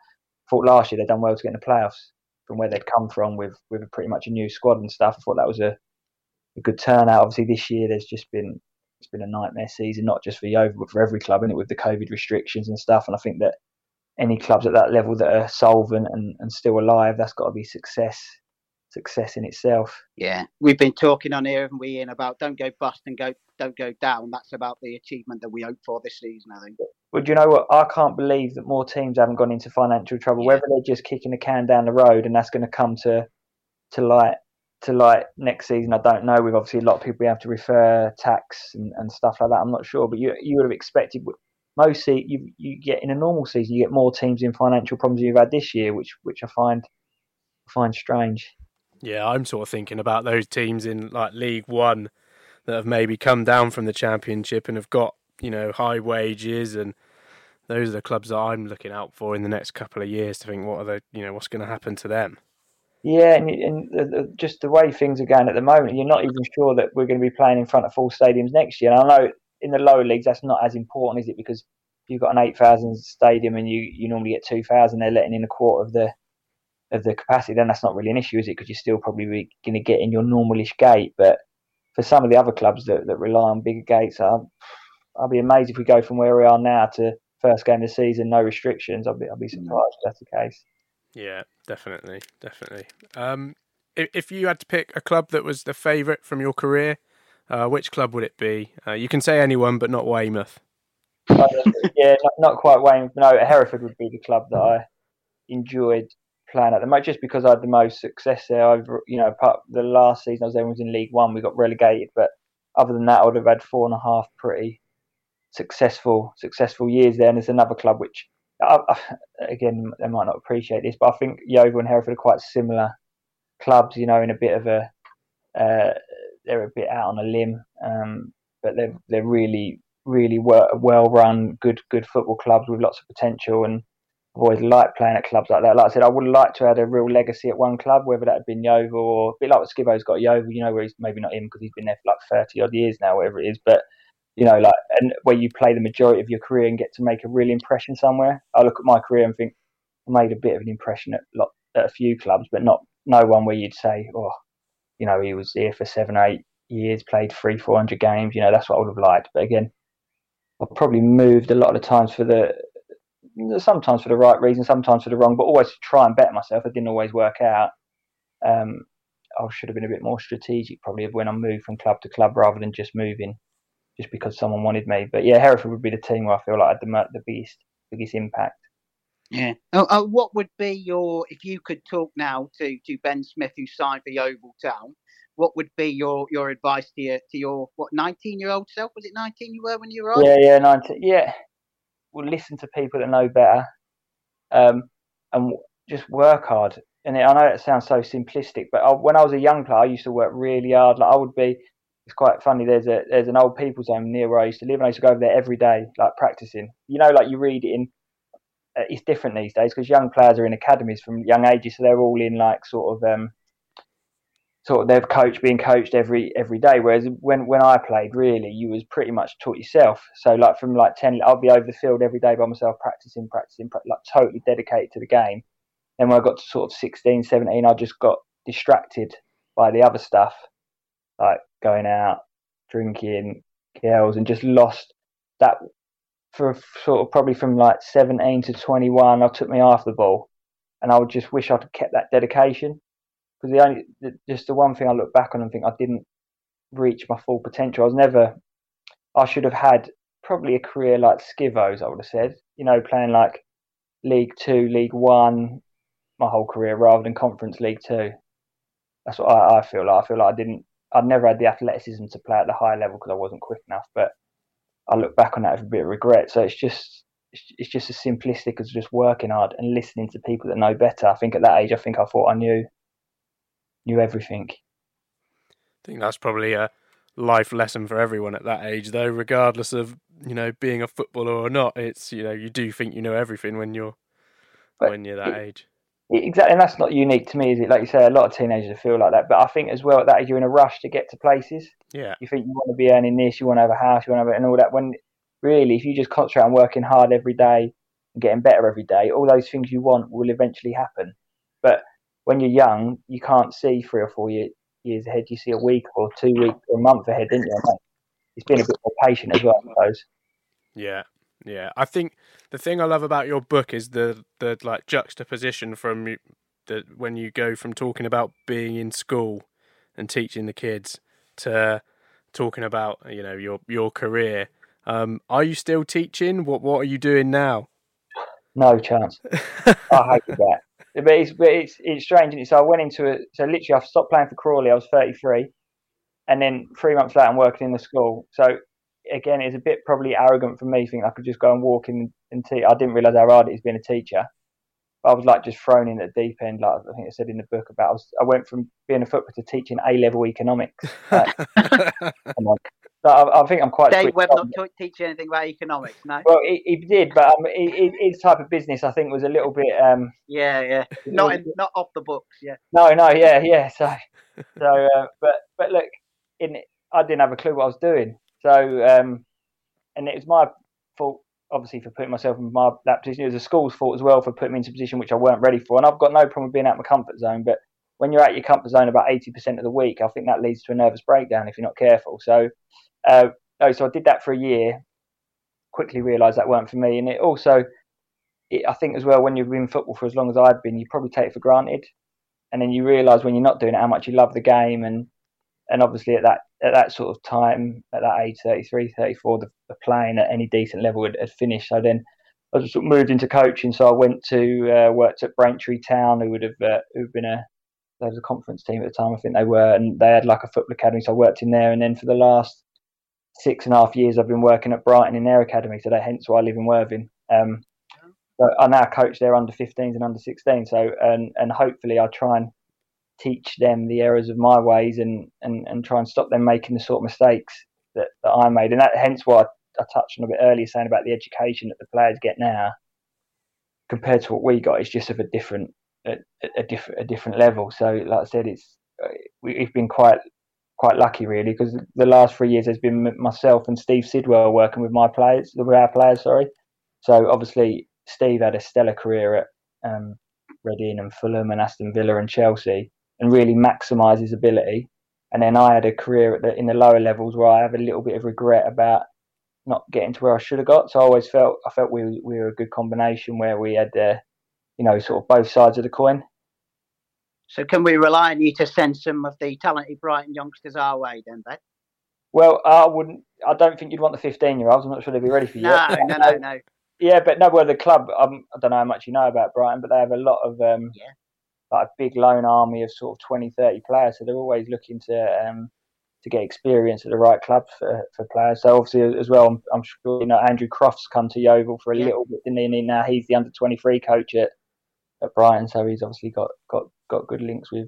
thought last year they'd done well to get in the playoffs from where they'd come from with with pretty much a new squad and stuff. I thought that was a, a good turnout. Obviously, this year there's just been it's been a nightmare season, not just for Yeovil but for every club, in it with the COVID restrictions and stuff. And I think that any clubs at that level that are solvent and, and still alive, that's got to be success success in itself. Yeah, we've been talking on here, haven't we, Ian, about don't go bust and go don't go down. That's about the achievement that we hope for this season, I think. Well, do you know what? I can't believe that more teams haven't gone into financial trouble. Yeah. Whether they're just kicking the can down the road and that's going to come to to light to light next season, I don't know. We've obviously a lot of people have to refer tax and, and stuff like that. I'm not sure, but you you would have expected mostly you you get in a normal season you get more teams in financial problems than you've had this year, which which I find find strange. Yeah, I'm sort of thinking about those teams in like League One that have maybe come down from the Championship and have got you know high wages, and those are the clubs that I'm looking out for in the next couple of years to think what are the you know what's going to happen to them. Yeah, and, and just the way things are going at the moment, you're not even sure that we're going to be playing in front of full stadiums next year. And I know in the lower leagues that's not as important, is it? Because you've got an 8,000 stadium and you, you normally get 2,000, they're letting in a quarter of the of the capacity, then that's not really an issue, is it? Because you're still probably going to get in your normalish gate. But for some of the other clubs that, that rely on bigger gates, I'll, I'll be amazed if we go from where we are now to first game of the season, no restrictions. I'll be, I'll be surprised if that's the case. Yeah, definitely, definitely. Um, if, you had to pick a club that was the favourite from your career, uh, which club would it be? Uh, you can say anyone, but not Weymouth. Yeah, not, not, quite Weymouth. No, Hereford would be the club that I enjoyed playing at the moment, just because I had the most success there. I've, you know, the last season I was there was in League One. We got relegated, but other than that, I would have had four and a half pretty successful successful years there. And there's another club which, I, I, again, they might not appreciate this, but I think Yeovil and Hereford are quite similar clubs. You know, in a bit of a uh, they're a bit out on a limb, um, but they're they're really really well run, good good football clubs with lots of potential. And I've always liked playing at clubs like that. Like I said, I would liked to have a real legacy at one club, whether that had been Yeovil or a bit like what Skivo's got Yeovil. You know, where he's maybe not him because he's been there for like thirty odd years now, whatever it is, but. You know, like, and where you play the majority of your career and get to make a real impression somewhere. I look at my career and think I made a bit of an impression at, at a few clubs, but not no one where you'd say, oh, you know, he was here for seven, eight years, played three, four hundred games. You know, that's what I would have liked. But again, I probably moved a lot of the times for the sometimes for the right reason, sometimes for the wrong, but always to try and better myself. It didn't always work out. Um, I should have been a bit more strategic probably of when I moved from club to club rather than just moving just because someone wanted me. But yeah, Hereford would be the team where I feel like I had the, the biggest biggest impact. Yeah. Uh, uh, what would be your if you could talk now to to Ben Smith who signed for Yeovil Town? what would be your, your advice to your to your what nineteen year old self? Was it nineteen you were when you were on? Yeah, yeah, nineteen. Yeah, well, listen to people that know better, um, and just work hard. And I know it sounds so simplistic, but I, when I was a young player, I used to work really hard. Like I would be. It's quite funny. There's a there's an old people's home near where I used to live, and I used to go over there every day, like practicing. You know, like you read it in. Uh, it's different these days because young players are in academies from young ages, so they're all in like sort of um, sort of they've coached being coached every every day. Whereas when when I played, really, you was pretty much taught yourself. So like from like ten, I'll be over the field every day by myself, practicing, practicing, like totally dedicated to the game. Then when I got to sort of 16, 17, I just got distracted by the other stuff, like going out, drinking, girls, and just lost that for sort of probably from like 17 to 21. I took me off the ball, and I would just wish I'd kept that dedication because the only just the one thing I look back on and think I didn't reach my full potential. I was never. I should have had probably a career like Skivo's. I would have said, you know, playing like League Two, League One, my whole career rather than Conference League Two. That's what I, I feel like. I feel like I didn't. I'd never had the athleticism to play at the high level because I wasn't quick enough. But I look back on that with a bit of regret. So it's just it's just as simplistic as just working hard and listening to people that know better. I think at that age, I think I thought I knew knew everything. I think that's probably a life lesson for everyone at that age, though, regardless of you know being a footballer or not. It's you know you do think you know everything when you're but when you're that it, age. Exactly, and that's not unique to me, is it? Like you say, a lot of teenagers feel like that. But I think as well at that age, you're in a rush to get to places. Yeah. You think you want to be earning this, you want to have a house, you want to have it, and all that. When really, if you just concentrate on working hard every day and getting better every day, all those things you want will eventually happen. When you're young, you can't see three or four year, years ahead. You see a week or two weeks or a month ahead, didn't you? he's been a bit more patient as well, I suppose. Yeah, yeah. I think the thing I love about your book is the the like juxtaposition from the when you go from talking about being in school and teaching the kids to talking about you know your your career. Um, are you still teaching? What what are you doing now? No chance. I hate that. But it's, but it's it's strange. And so I went into it. So literally, I stopped playing for Crawley. I was 33, and then three months later, I'm working in the school. So again, it's a bit probably arrogant for me, thinking I could just go and walk in and teach. I didn't realise how hard it is being a teacher. But I was like just thrown in at the deep end. Like I think I said in the book about, I, was, I went from being a footballer to teaching A level economics. Like, like, I, I, think I'm quite. Dave Webb not t- teach you anything about economics, no. Well, he, he did, but um, he, he, his type of business, I think, was a little bit. Um, yeah, yeah, not in, not off the books, yeah. No, no, yeah, yeah. So, so, uh, but but look, in I didn't have a clue what I was doing. So, um, and it was my fault, obviously, for putting myself in my that position. It was the school's fault as well for putting me into a position which I weren't ready for. And I've got no problem being out of my comfort zone, but when you're out your comfort zone about 80% of the week, I think that leads to a nervous breakdown if you're not careful. So, uh, oh, so I did that for a year. Quickly realised that weren't for me, and it also, it, I think as well, when you've been football for as long as I've been, you probably take it for granted, and then you realise when you're not doing it how much you love the game, and and obviously at that at that sort of time, at that age, 33, 34, the, the playing at any decent level had, had finished. So then I just sort of moved into coaching. So I went to uh, worked at Braintree Town, who would have uh, who've been a there was a conference team at the time, I think they were, and they had like a football academy. So I worked in there, and then for the last six and a half years, I've been working at Brighton in their academy. So that hence why I live in Worthing. Um, so I now coach their under 15s and under 16. So and and hopefully I try and teach them the errors of my ways and, and, and try and stop them making the sort of mistakes that, that I made. And that hence why I, I touched on a bit earlier, saying about the education that the players get now compared to what we got is just of a different a, a different a different level. So like I said, it's uh, we've been quite quite lucky really because the last three years has been myself and Steve Sidwell working with my players, with our players. Sorry. So obviously Steve had a stellar career at um, Reading and Fulham and Aston Villa and Chelsea and really maximise his ability. And then I had a career the, in the lower levels where I have a little bit of regret about not getting to where I should have got. So I always felt I felt we we were a good combination where we had uh, you know sort of both sides of the coin. So can we rely on you to send some of the talented Brighton youngsters our way then, Ben? Well, I wouldn't. I don't think you'd want the fifteen-year-olds. I'm not sure they'd be ready for you. No, no, no, no. Yeah, but no. Well, the club. Um, I don't know how much you know about Brighton, but they have a lot of um, yeah like a big loan army of sort of 20, 30 players. So they're always looking to um, to get experience at the right club for, for players. So obviously as well, I'm, I'm sure you know Andrew Croft's come to Yeovil for a yeah. little bit, didn't he? And now he's the under 23 coach at, at Brighton. So he's obviously got got got good links with.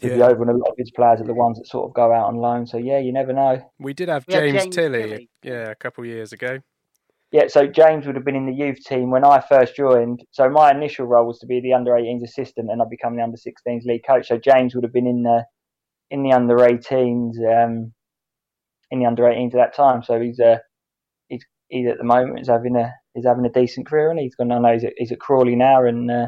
With yeah. Yeovil and a lot of his players are the ones that sort of go out on loan. So yeah, you never know. We did have James, yeah, James Tilley, Tilley, yeah, a couple of years ago. Yeah, so James would have been in the youth team when I first joined. So my initial role was to be the under 18s assistant, and I become the under 16s lead coach. So James would have been in the in the under 18s, um, in the under 18s at that time. So he's uh, he's he's at the moment he's having a he's having a decent career, and he's gone. I know he's at, he's at Crawley now, and uh,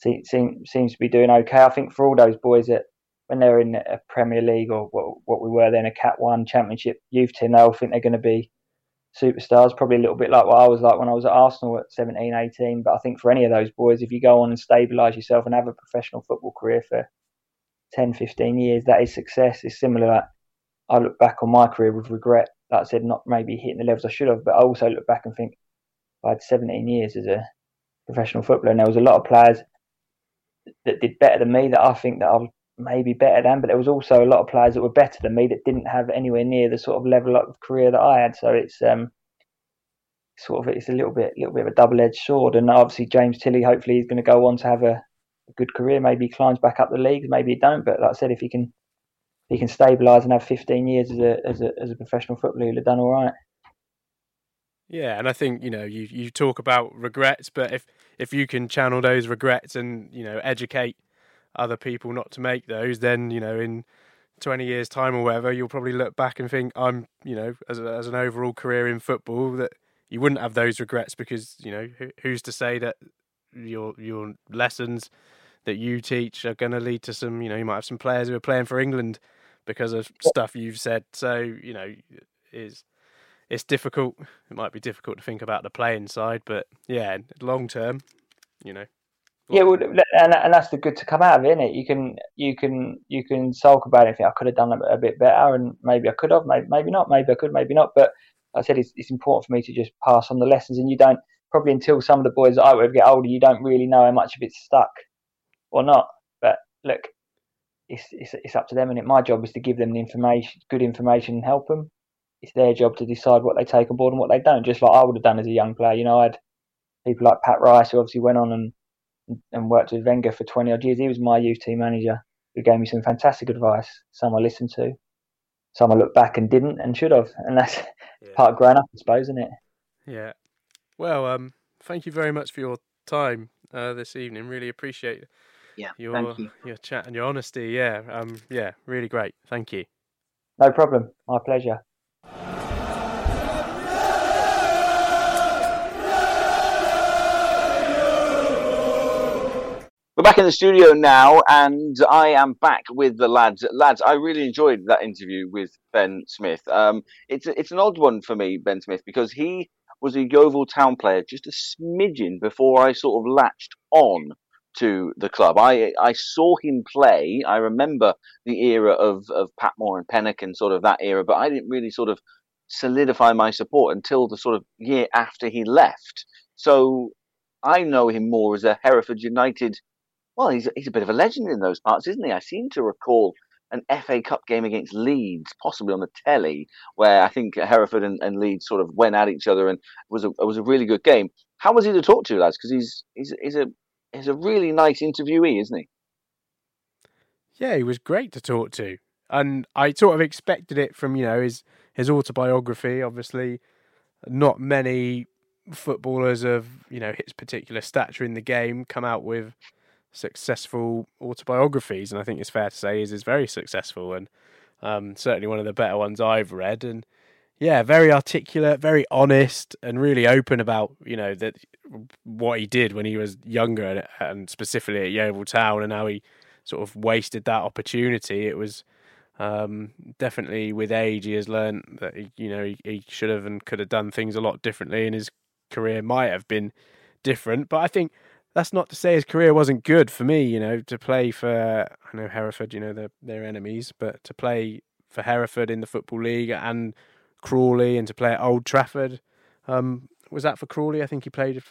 seems seems to be doing okay. I think for all those boys that when they're in a Premier League or what what we were then a Cat One Championship youth team, they all think they're going to be superstars, probably a little bit like what I was like when I was at Arsenal at 17, 18. But I think for any of those boys, if you go on and stabilise yourself and have a professional football career for 10, 15 years, that is success. It's similar. Like I look back on my career with regret. Like I said, not maybe hitting the levels I should have, but I also look back and think I had 17 years as a professional footballer, and there was a lot of players that did better than me that I think that I'll maybe better than, but there was also a lot of players that were better than me that didn't have anywhere near the sort of level of career that I had. So it's um, sort of it's a little bit little bit of a double edged sword. And obviously James Tilley, hopefully he's going to go on to have a, a, good career. Maybe he climbs back up the leagues, maybe he don't. But like I said, if he can he can stabilise and have 15 years as a as a as a professional footballer, he'll have done all right. Yeah, and I think you know you you talk about regrets, but if if you can channel those regrets and you know educate other people not to make those, then you know in 20 years time or whatever, you'll probably look back and think I'm you know as a, as an overall career in football that you wouldn't have those regrets because you know who's to say that your your lessons that you teach are going to lead to some you know you might have some players who are playing for England because of stuff you've said. So you know is it's difficult. It might be difficult to think about the playing side, but yeah, long term, you know. Yeah, well, and and that's the good to come out of it, isn't it? You can you can you can sulk about it. Think I could have done a, bit better, and maybe I could have, maybe maybe not, maybe I could, maybe not. But like I said it's it's important for me to just pass on the lessons, and you don't probably until some of the boys I would get older, you don't really know how much of it's stuck or not. But look, it's it's it's up to them, and it my job is to give them the information, good information, and help them. It's their job to decide what they take on board and what they don't, just like I would have done as a young player. You know, I had people like Pat Rice who obviously went on and and worked with Wenger for 20 odd years. He was my youth team manager who gave me some fantastic advice. Some I listened to, some I looked back and didn't and should have. And that's yeah. part of growing up, I suppose, isn't it? Yeah. Well, um, thank you very much for your time uh, this evening. Really appreciate yeah, your you. your chat and your honesty. Yeah, um, yeah, really great. Thank you. No problem. My pleasure. Back in the studio now, and I am back with the lads. Lads, I really enjoyed that interview with Ben Smith. Um, it's it's an odd one for me, Ben Smith, because he was a Yeovil Town player just a smidgen before I sort of latched on to the club. I I saw him play. I remember the era of of Patmore and Pennock and sort of that era, but I didn't really sort of solidify my support until the sort of year after he left. So I know him more as a Hereford United well, he's he's a bit of a legend in those parts, isn't he? I seem to recall an FA Cup game against Leeds, possibly on the telly, where I think Hereford and, and Leeds sort of went at each other, and it was a was a really good game. How was he to talk to, lads? Because he's he's he's a he's a really nice interviewee, isn't he? Yeah, he was great to talk to, and I sort of expected it from you know his his autobiography. Obviously, not many footballers of you know his particular stature in the game come out with successful autobiographies, and I think it's fair to say is is very successful and um, certainly one of the better ones I've read. And yeah, very articulate, very honest, and really open about you know that what he did when he was younger, and, and specifically at Yeovil Town, and how he sort of wasted that opportunity. It was um, definitely with age he has learned that you know he, he should have and could have done things a lot differently, and his career might have been different. But I think that's not to say his career wasn't good for me. You know, to play for I know Hereford, you know they're they're enemies, but to play for Hereford in the football league and Crawley, and to play at Old Trafford, um, was that for Crawley? I think he played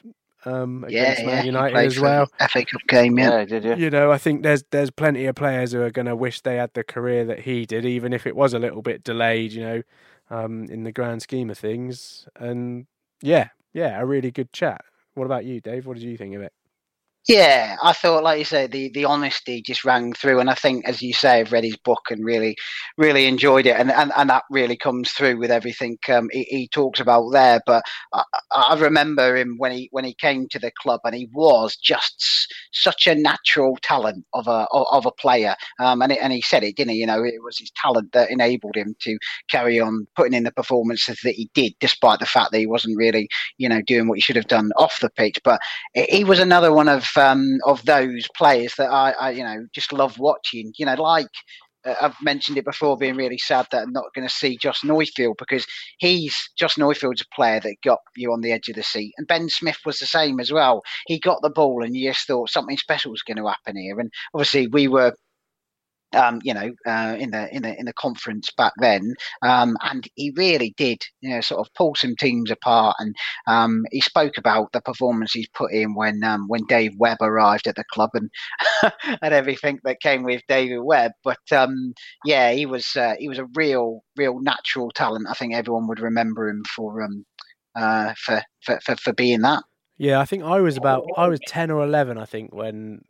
um, against yeah, Man United as well. FA Cup game, yeah. yeah, did you? You know, I think there's there's plenty of players who are going to wish they had the career that he did, even if it was a little bit delayed. You know, um, in the grand scheme of things. And yeah, yeah, a really good chat. What about you, Dave? What did you think of it? Yeah, I thought, like you say, the, the honesty just rang through, and I think, as you say, I've read his book and really, really enjoyed it, and and, and that really comes through with everything um, he, he, talks about there. But I, I, remember him when he when he came to the club, and he was just such a natural talent of a of a player, um, and it, and he said it, didn't he? You know, it was his talent that enabled him to carry on putting in the performances that he did, despite the fact that he wasn't really, you know, doing what he should have done off the pitch. But he was another one of um, of those players that I, I, you know, just love watching. You know, like uh, I've mentioned it before, being really sad that I'm not going to see Jos Neufeld because he's Jos Neufeld's a player that got you on the edge of the seat, and Ben Smith was the same as well. He got the ball, and you just thought something special was going to happen here. And obviously, we were um, you know, uh, in the in the in the conference back then, um, and he really did, you know, sort of pull some teams apart. And um, he spoke about the performance he's put in when um, when Dave Webb arrived at the club and and everything that came with David Webb. But um, yeah, he was uh, he was a real real natural talent. I think everyone would remember him for um, uh, for, for for for being that. Yeah, I think I was about I was ten or eleven. I think when,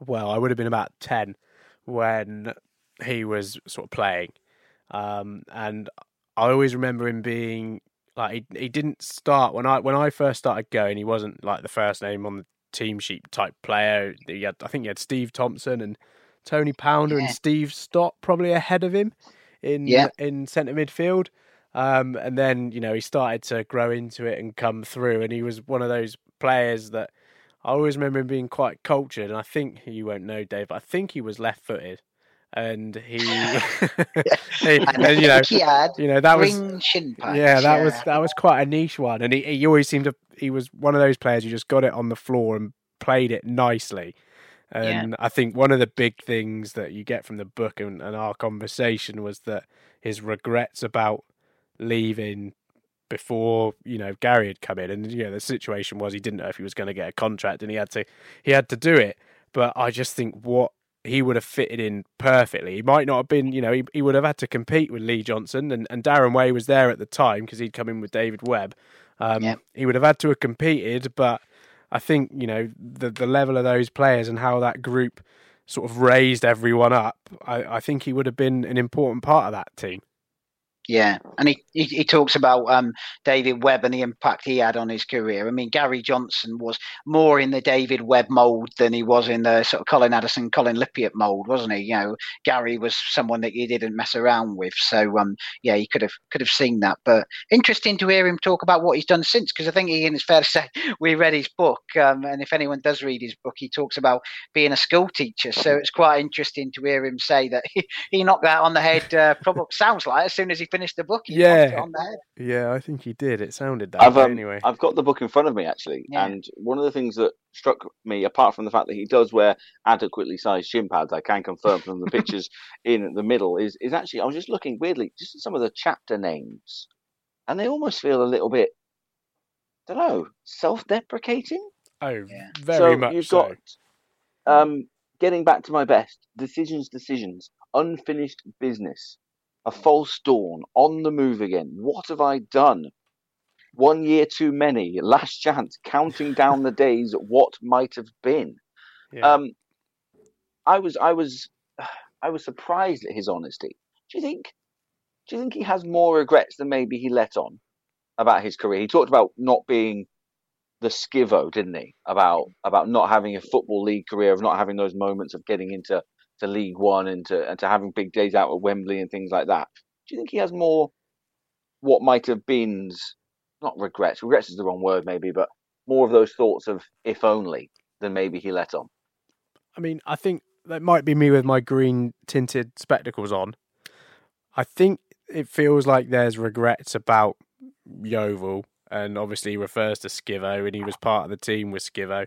well, I would have been about ten when he was sort of playing. Um, and I always remember him being like he he didn't start when I when I first started going. He wasn't like the first name on the team sheet type player. He had I think he had Steve Thompson and Tony Pounder yeah. and Steve Stott probably ahead of him in yeah. in centre midfield. Um, and then you know he started to grow into it and come through, and he was one of those players that I always remember him being quite cultured, and I think you won't know, Dave. But I think he was left-footed, and he, And and, you know, you know that was green shin pads, yeah, that was that was quite a niche one, and he, he always seemed to he was one of those players who just got it on the floor and played it nicely. And I think one of the big things that you get from the book and, and our conversation was that his regrets about leaving before you know Gary had come in, and you know the situation was he didn't know if he was going to get a contract, and he had to he had to do it. But I just think what he would have fitted in perfectly. He might not have been, you know, he, he would have had to compete with Lee Johnson, and, and Darren Way was there at the time because he'd come in with David Webb. Um, He would have had to have competed, but I think you know the the level of those players and how that group sort of raised everyone up. I, I think he would have been an important part of that team. Yeah, and he, he, he talks about um, David Webb and the impact he had on his career. I mean, Gary Johnson was more in the David Webb mould than he was in the sort of Colin Addison, Colin Lippiatt mould, wasn't he? You know, Gary was someone that you didn't mess around with. So, um, yeah, you could have could have seen that. But interesting to hear him talk about what he's done since, because I think Ian, it's fair to say we read his book, um, and if anyone does read his book, he talks about being a school teacher. So it's quite interesting to hear him say that he, he knocked that on the head. Uh, probably sounds like as soon as he finished the book, he knocked it Yeah, on the yeah, I think he did. It sounded that I've way um, anyway. I've got the book in front of me actually, Yeah. and one of the things that struck me, apart from the fact that he does wear adequately sized shin pads, I can confirm from the pictures in the middle, is is actually I was just looking weirdly just at some of the chapter names, and they almost feel a little bit, I don't know, self-deprecating. Oh, very so much you've so. got um, getting back to my best decisions, decisions, unfinished business, a false dawn, on the move again. What have I done? One year too many, last chance, counting down the days. What might have been? Yeah. Um, I was, I was, I was surprised at his honesty. Do you think? Do you think he has more regrets than maybe he let on about his career? He talked about not being the skivo, didn't he? About about not having a football league career, of not having those moments of getting into to League One and to and to having big days out at Wembley and things like that. Do you think he has more what might have been not regrets? Regrets is the wrong word, maybe, but more of those thoughts of if only than maybe he let on. I mean, I think that might be me with my green tinted spectacles on. I think it feels like there's regrets about Yeovil, and obviously he refers to Skivo, and he was part of the team with Skivo.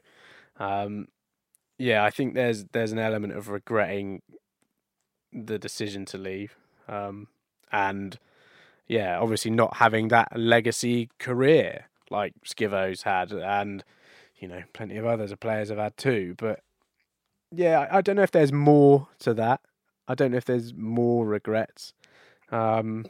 Um, yeah, I think there's there's an element of regretting the decision to leave, um, and yeah, obviously not having that legacy career like Skivo's had, and you know, plenty of others of players have had too. But yeah, I I don't know if there's more to that. I don't know if there's more regrets. Um,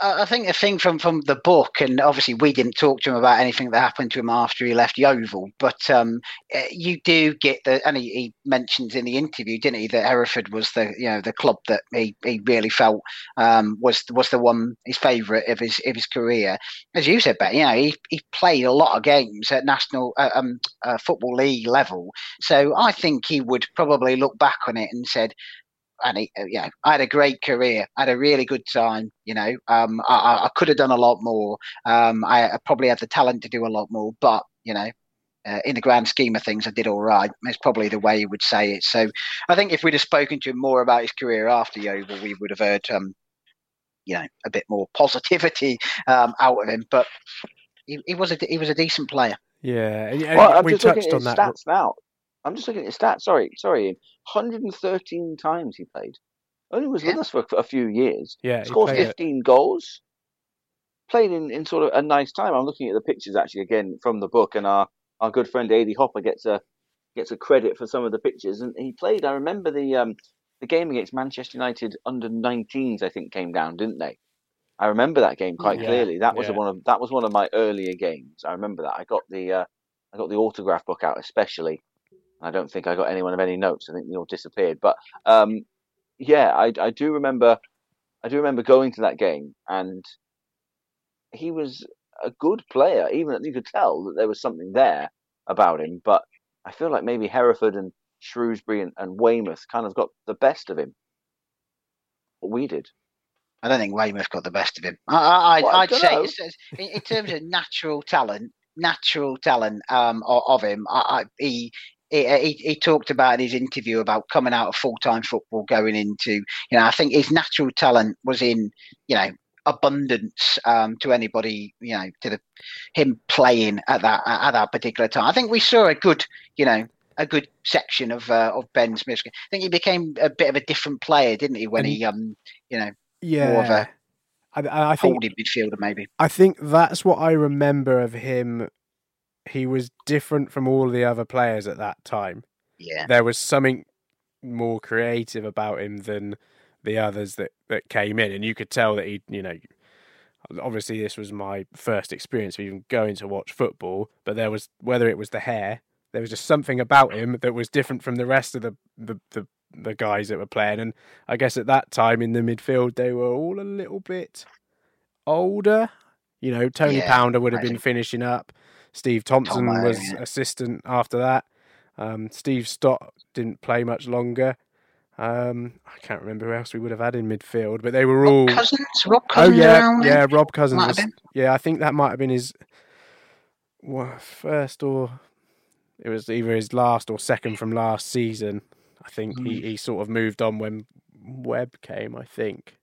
I, think the thing from, from the book, and obviously we didn't talk to him about anything that happened to him after he left Yeovil, but um, eh, you do get the, and he, he mentions in the interview, didn't he, that Hereford was the you know the club that he, he really felt um, was was the one his favourite of his of his career. As you said, Ben, you know he he played a lot of games at national uh, um, uh, football league level, so I think he would probably look back on it and said and he, uh, you know, I had a great career. I had a really good time. You know, um, I, I- I could have done a lot more. Um, I, I probably had the talent to do a lot more, but you know, uh, in the grand scheme of things, I did all right. It's probably the way he would say it. So, I think if we'd have spoken to him more about his career after Yeovil, we would have heard, um, you know, a bit more positivity um, out of him. But he, he was a he was a decent player. yeah, and, and Well, I'm we just looking touched at on his that. stats now. I'm just looking at his stats. Sorry, sorry. 113 times he played. Only was with us for a few years. Yeah, he Scored played it. 15 goals. Played in, in sort of a nice time. I'm looking at the pictures actually again from the book, and our, our good friend Adi Hopper gets a gets a credit for some of the pictures. And he played. I remember the um the game against Manchester United under 19s. I think came down, didn't they? I remember that game quite Yeah, clearly. That was yeah. one of that was one of my earlier games. I remember that. I got the uh, I got the autograph book out especially. I don't think I got anyone of any notes. I think they all disappeared. But um, yeah, I, I do remember. I do remember going to that game, and he was a good player. Even you could tell that there was something there about him. But I feel like maybe Hereford and Shrewsbury and, and Weymouth kind of got the best of him. What we did. I don't think Weymouth got the best of him. I, I, Well, say know. it's- it's- in, in terms of natural talent, natural talent um, of, of him, I, I, he he, he, he talked about in his interview about coming out of full time football, going into you know I think his natural talent was in you know abundance um, to anybody you know to the him playing at that at that particular time. I think we saw a good you know a good section of uh, of Ben Smith. I think he became a bit of a different player, didn't he? When and, he um you know yeah. more of a I, I think holding midfielder maybe. I think that's what I remember of him. He was different from all the other players at that time. Yeah, there was something more creative about him than the others that that came in, and you could tell that he, you know, obviously this was my first experience of even going to watch football, but there was whether it was the hair, there was just something about him that was different from the rest of the the, the the guys that were playing. And I guess at that time in the midfield, they were all a little bit older. You know, Tony yeah, Pounder would have been finishing up. Steve Thompson Tomo, was yeah. assistant after that. Um, Steve Stott didn't play much longer. Um, I can't remember who else we would have had in midfield, but they were Rob all Cousins. Rob Cousins. Oh yeah, yeah. Rob Cousins. Was, yeah, I think that might have been his first or it was either his last or second from last season. I think mm. he, he sort of moved on when Webb came. I think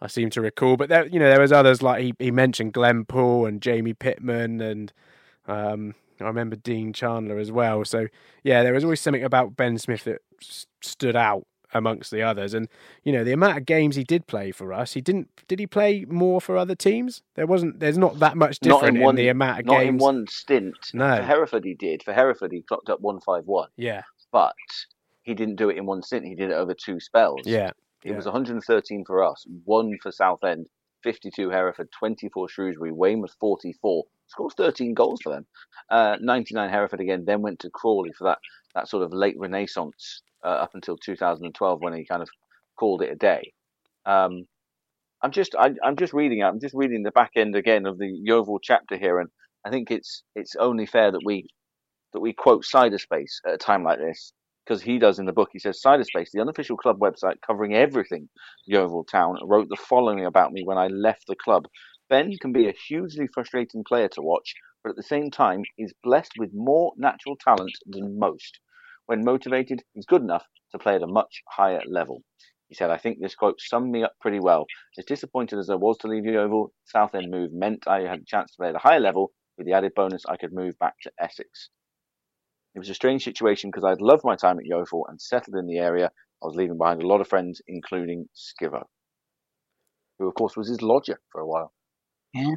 I seem to recall, but there you know there was others like he he mentioned Glenn Poole and Jamie Pittman and um, I remember Dean Chandler as well. So yeah, there was always something about Ben Smith that stood out amongst the others. And you know the amount of games he did play for us, he didn't. Did he play more for other teams? There wasn't. There's not that much different in, one, in, the amount of not games. Not in one stint. No, for Hereford he did. For Hereford he clocked up one five one. Yeah, but he didn't do it in one stint. He did it over two spells. Yeah, it yeah. was 113 for us, one for Southend, 52 Hereford, 24 Shrewsbury, Weymouth 44. Scores 13 goals for them. Uh, 99 Hereford again, then went to Crawley for that that sort of late renaissance uh, up until 2012 when he kind of called it a day. Um, I'm just I, am just reading I'm just reading the back end again of the Yeovil chapter here, and I think it's it's only fair that we that we quote Cyderspace at a time like this because he does in the book. He says Cyderspace, the unofficial club website covering everything Yeovil Town, wrote the following about me when I left the club. Ben can be a hugely frustrating player to watch, but at the same time is blessed with more natural talent than most. When motivated, he's good enough to play at a much higher level. He said, I think this quote summed me up pretty well. As disappointed as I was to leave Yeovil, Southend move meant I had a chance to play at a higher level, with the added bonus I could move back to Essex. It was a strange situation because I'd loved my time at Yeovil and settled in the area. I was leaving behind a lot of friends, including Skivo, who, of course, was his lodger for a while. Yeah.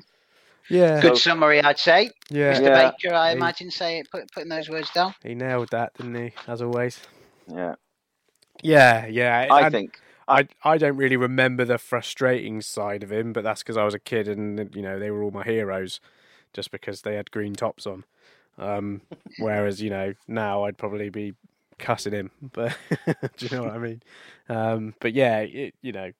Yeah. Good so, summary, I'd say. Yeah. Mr. Yeah. Baker, I he, imagine, say put, putting those words down. He nailed that, didn't he? As always. Yeah. Yeah, yeah. I and think. I I don't really remember the frustrating side of him, but that's because I was a kid and you know they were all my heroes, just because they had green tops on. Um, whereas you know now I'd probably be cussing him, but do you know what I mean? Um, but yeah, it, you know,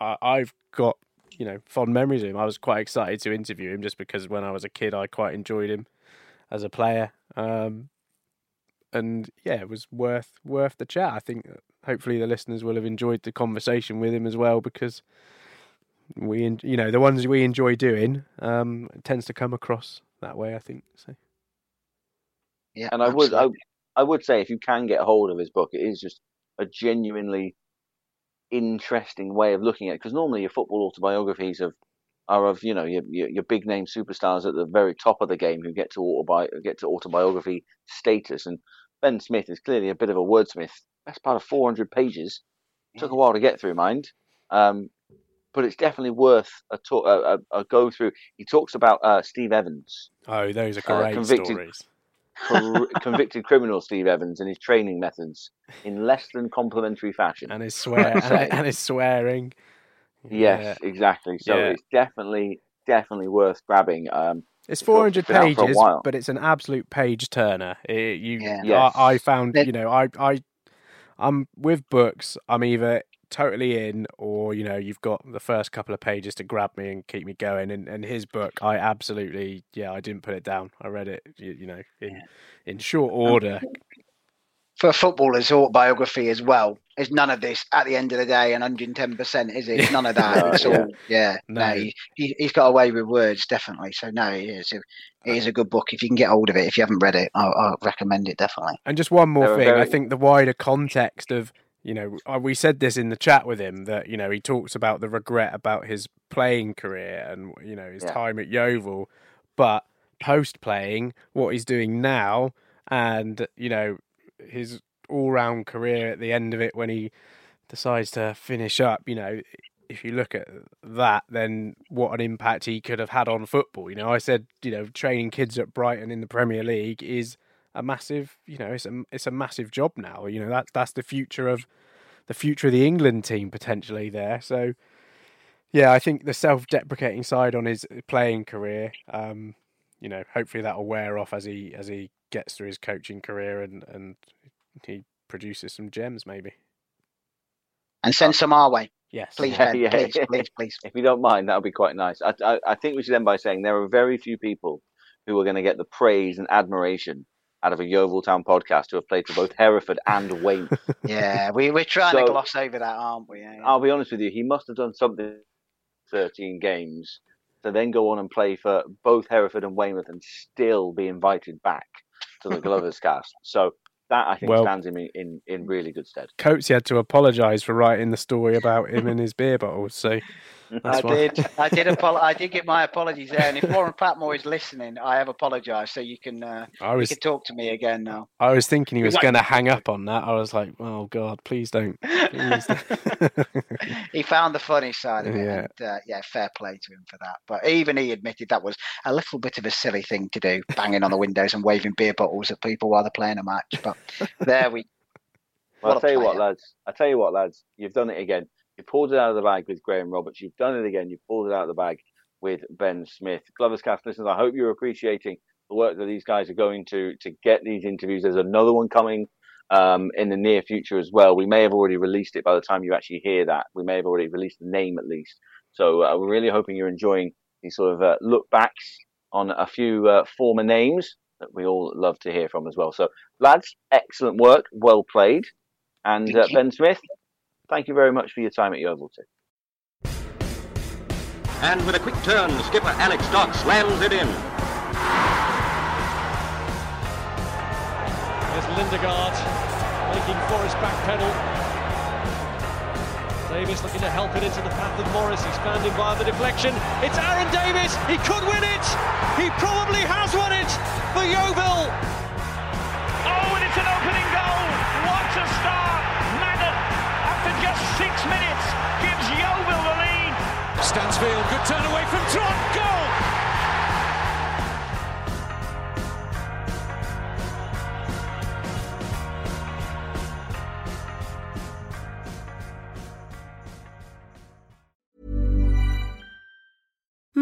I, I've got you know fond memories of him. I was quite excited to interview him just because when I was a kid, I quite enjoyed him as a player. Um, and yeah, it was worth worth the chat. I think hopefully the listeners will have enjoyed the conversation with him as well because we, you know, the ones we enjoy doing um, tends to come across that way. I think so. Yeah, and I would I, I would say if you can get a hold of his book, it is just a genuinely interesting way of looking at it because normally your football autobiographies of are of you know your, your, your big name superstars at the very top of the game who get to autobi- get to autobiography status and Ben Smith is clearly a bit of a wordsmith. That's part of 400 pages. Took a while to get through, mind, um, but it's definitely worth a, talk, a, a, a go through. He talks about uh, Steve Evans. Oh, those are great uh, convicted, stories convicted criminal Steve Evans and his training methods in less than complimentary fashion. And his swear and, and, his swearing. Yes, yeah. exactly. So yeah. it's definitely definitely worth grabbing. Um, it's 400 pages, but it's an absolute page turner. It, you, yeah. yes. I, I, found, you know, I, I, I'm with books. I'm either totally in, or you know, you've got the first couple of pages to grab me and keep me going. And, and his book, I absolutely, yeah, I didn't put it down. I read it, you, you know, in in short order. Um, for a footballer's autobiography as well. Is none of this at the end of the day and 110 percent, is it? It's none of that. It's yeah. all yeah. No. No, he, he he's got away with words definitely. So no, it is. It uh. is a good book if you can get hold of it. If you haven't read it, I I recommend it definitely. And just one more They're thing, I think the wider context of you know uh, we said this in the chat with him that you know he talks about the regret about his playing career and you know his Yeah. time at Yeovil, but post playing what he's doing now and you know his all round career at the end of it when he decides to finish up, you know. If you look at that, then what an impact he could have had on football. You know, I said, you know, training kids at Brighton in the Premier League is a massive, you know, it's a it's a massive job now. You know, that's that's the future of the future of the England team potentially there. So, yeah, I think the self-deprecating side on his playing career, um, you know, hopefully that'll wear off as he as he gets through his coaching career and and he produces some gems maybe. And send some our way, Yes, please, Yeah, Ben. yeah, please, please, please. If you don't mind, that would be quite nice. I, I, I think we should end by saying there are very few people who are going to get the praise and admiration out of a Yeovil Town podcast who have played for both Hereford and Weymouth. Yeah, we we're trying So- to gloss over that, aren't we? Yeah, yeah. I'll be honest with you, he must have done something 13 games to then go on and play for both Hereford and Weymouth and still be invited back to the Glovers cast. So that I think Well- stands him in, in, in really good stead. Coates had to apologise for writing the story about him and his beer bottles. So that's I why. did. I did. Apol- I did give my apologies there. And if Warren Patmore is listening, I have apologised. So you can uh, I you was can talk to me again now. I was thinking he was won't. going to hang up on that. I was like, oh God, please don't. Please don't. he found the funny side of it, Yeah. and uh, yeah, fair play to him for that. But even he admitted that was a little bit of a silly thing to do, banging on the windows and waving beer bottles at people while they're playing a match. But there we. Well, I'll tell you what, lads. I'll tell you what, lads. You've done it again. You pulled it out of the bag with Graham Roberts. You've done it again. You've pulled it out of the bag with Ben Smith. Glovers Cast listeners, I hope you're appreciating the work that these guys are going to to get these interviews. There's another one coming um, in the near future as well. We may have already released it by the time you actually hear that. We may have already released the name at least. So uh, we're really hoping you're enjoying these sort of uh, look backs on a few uh, former names that we all love to hear from as well. So, lads, excellent work. Well played. And uh. Ben Smith, thank you very much for your time at Yeovil too. And with a quick turn, skipper Alex Dock slams it in. There's Lindegaard making Forrest back pedal. Davis looking to help it into the path of Morris. He's found him via the deflection. It's Aaron Davis. He could win it. He probably has won it for Yeovil. Oh, and it's an opening Stansfield, good turn away from Trot. Goal.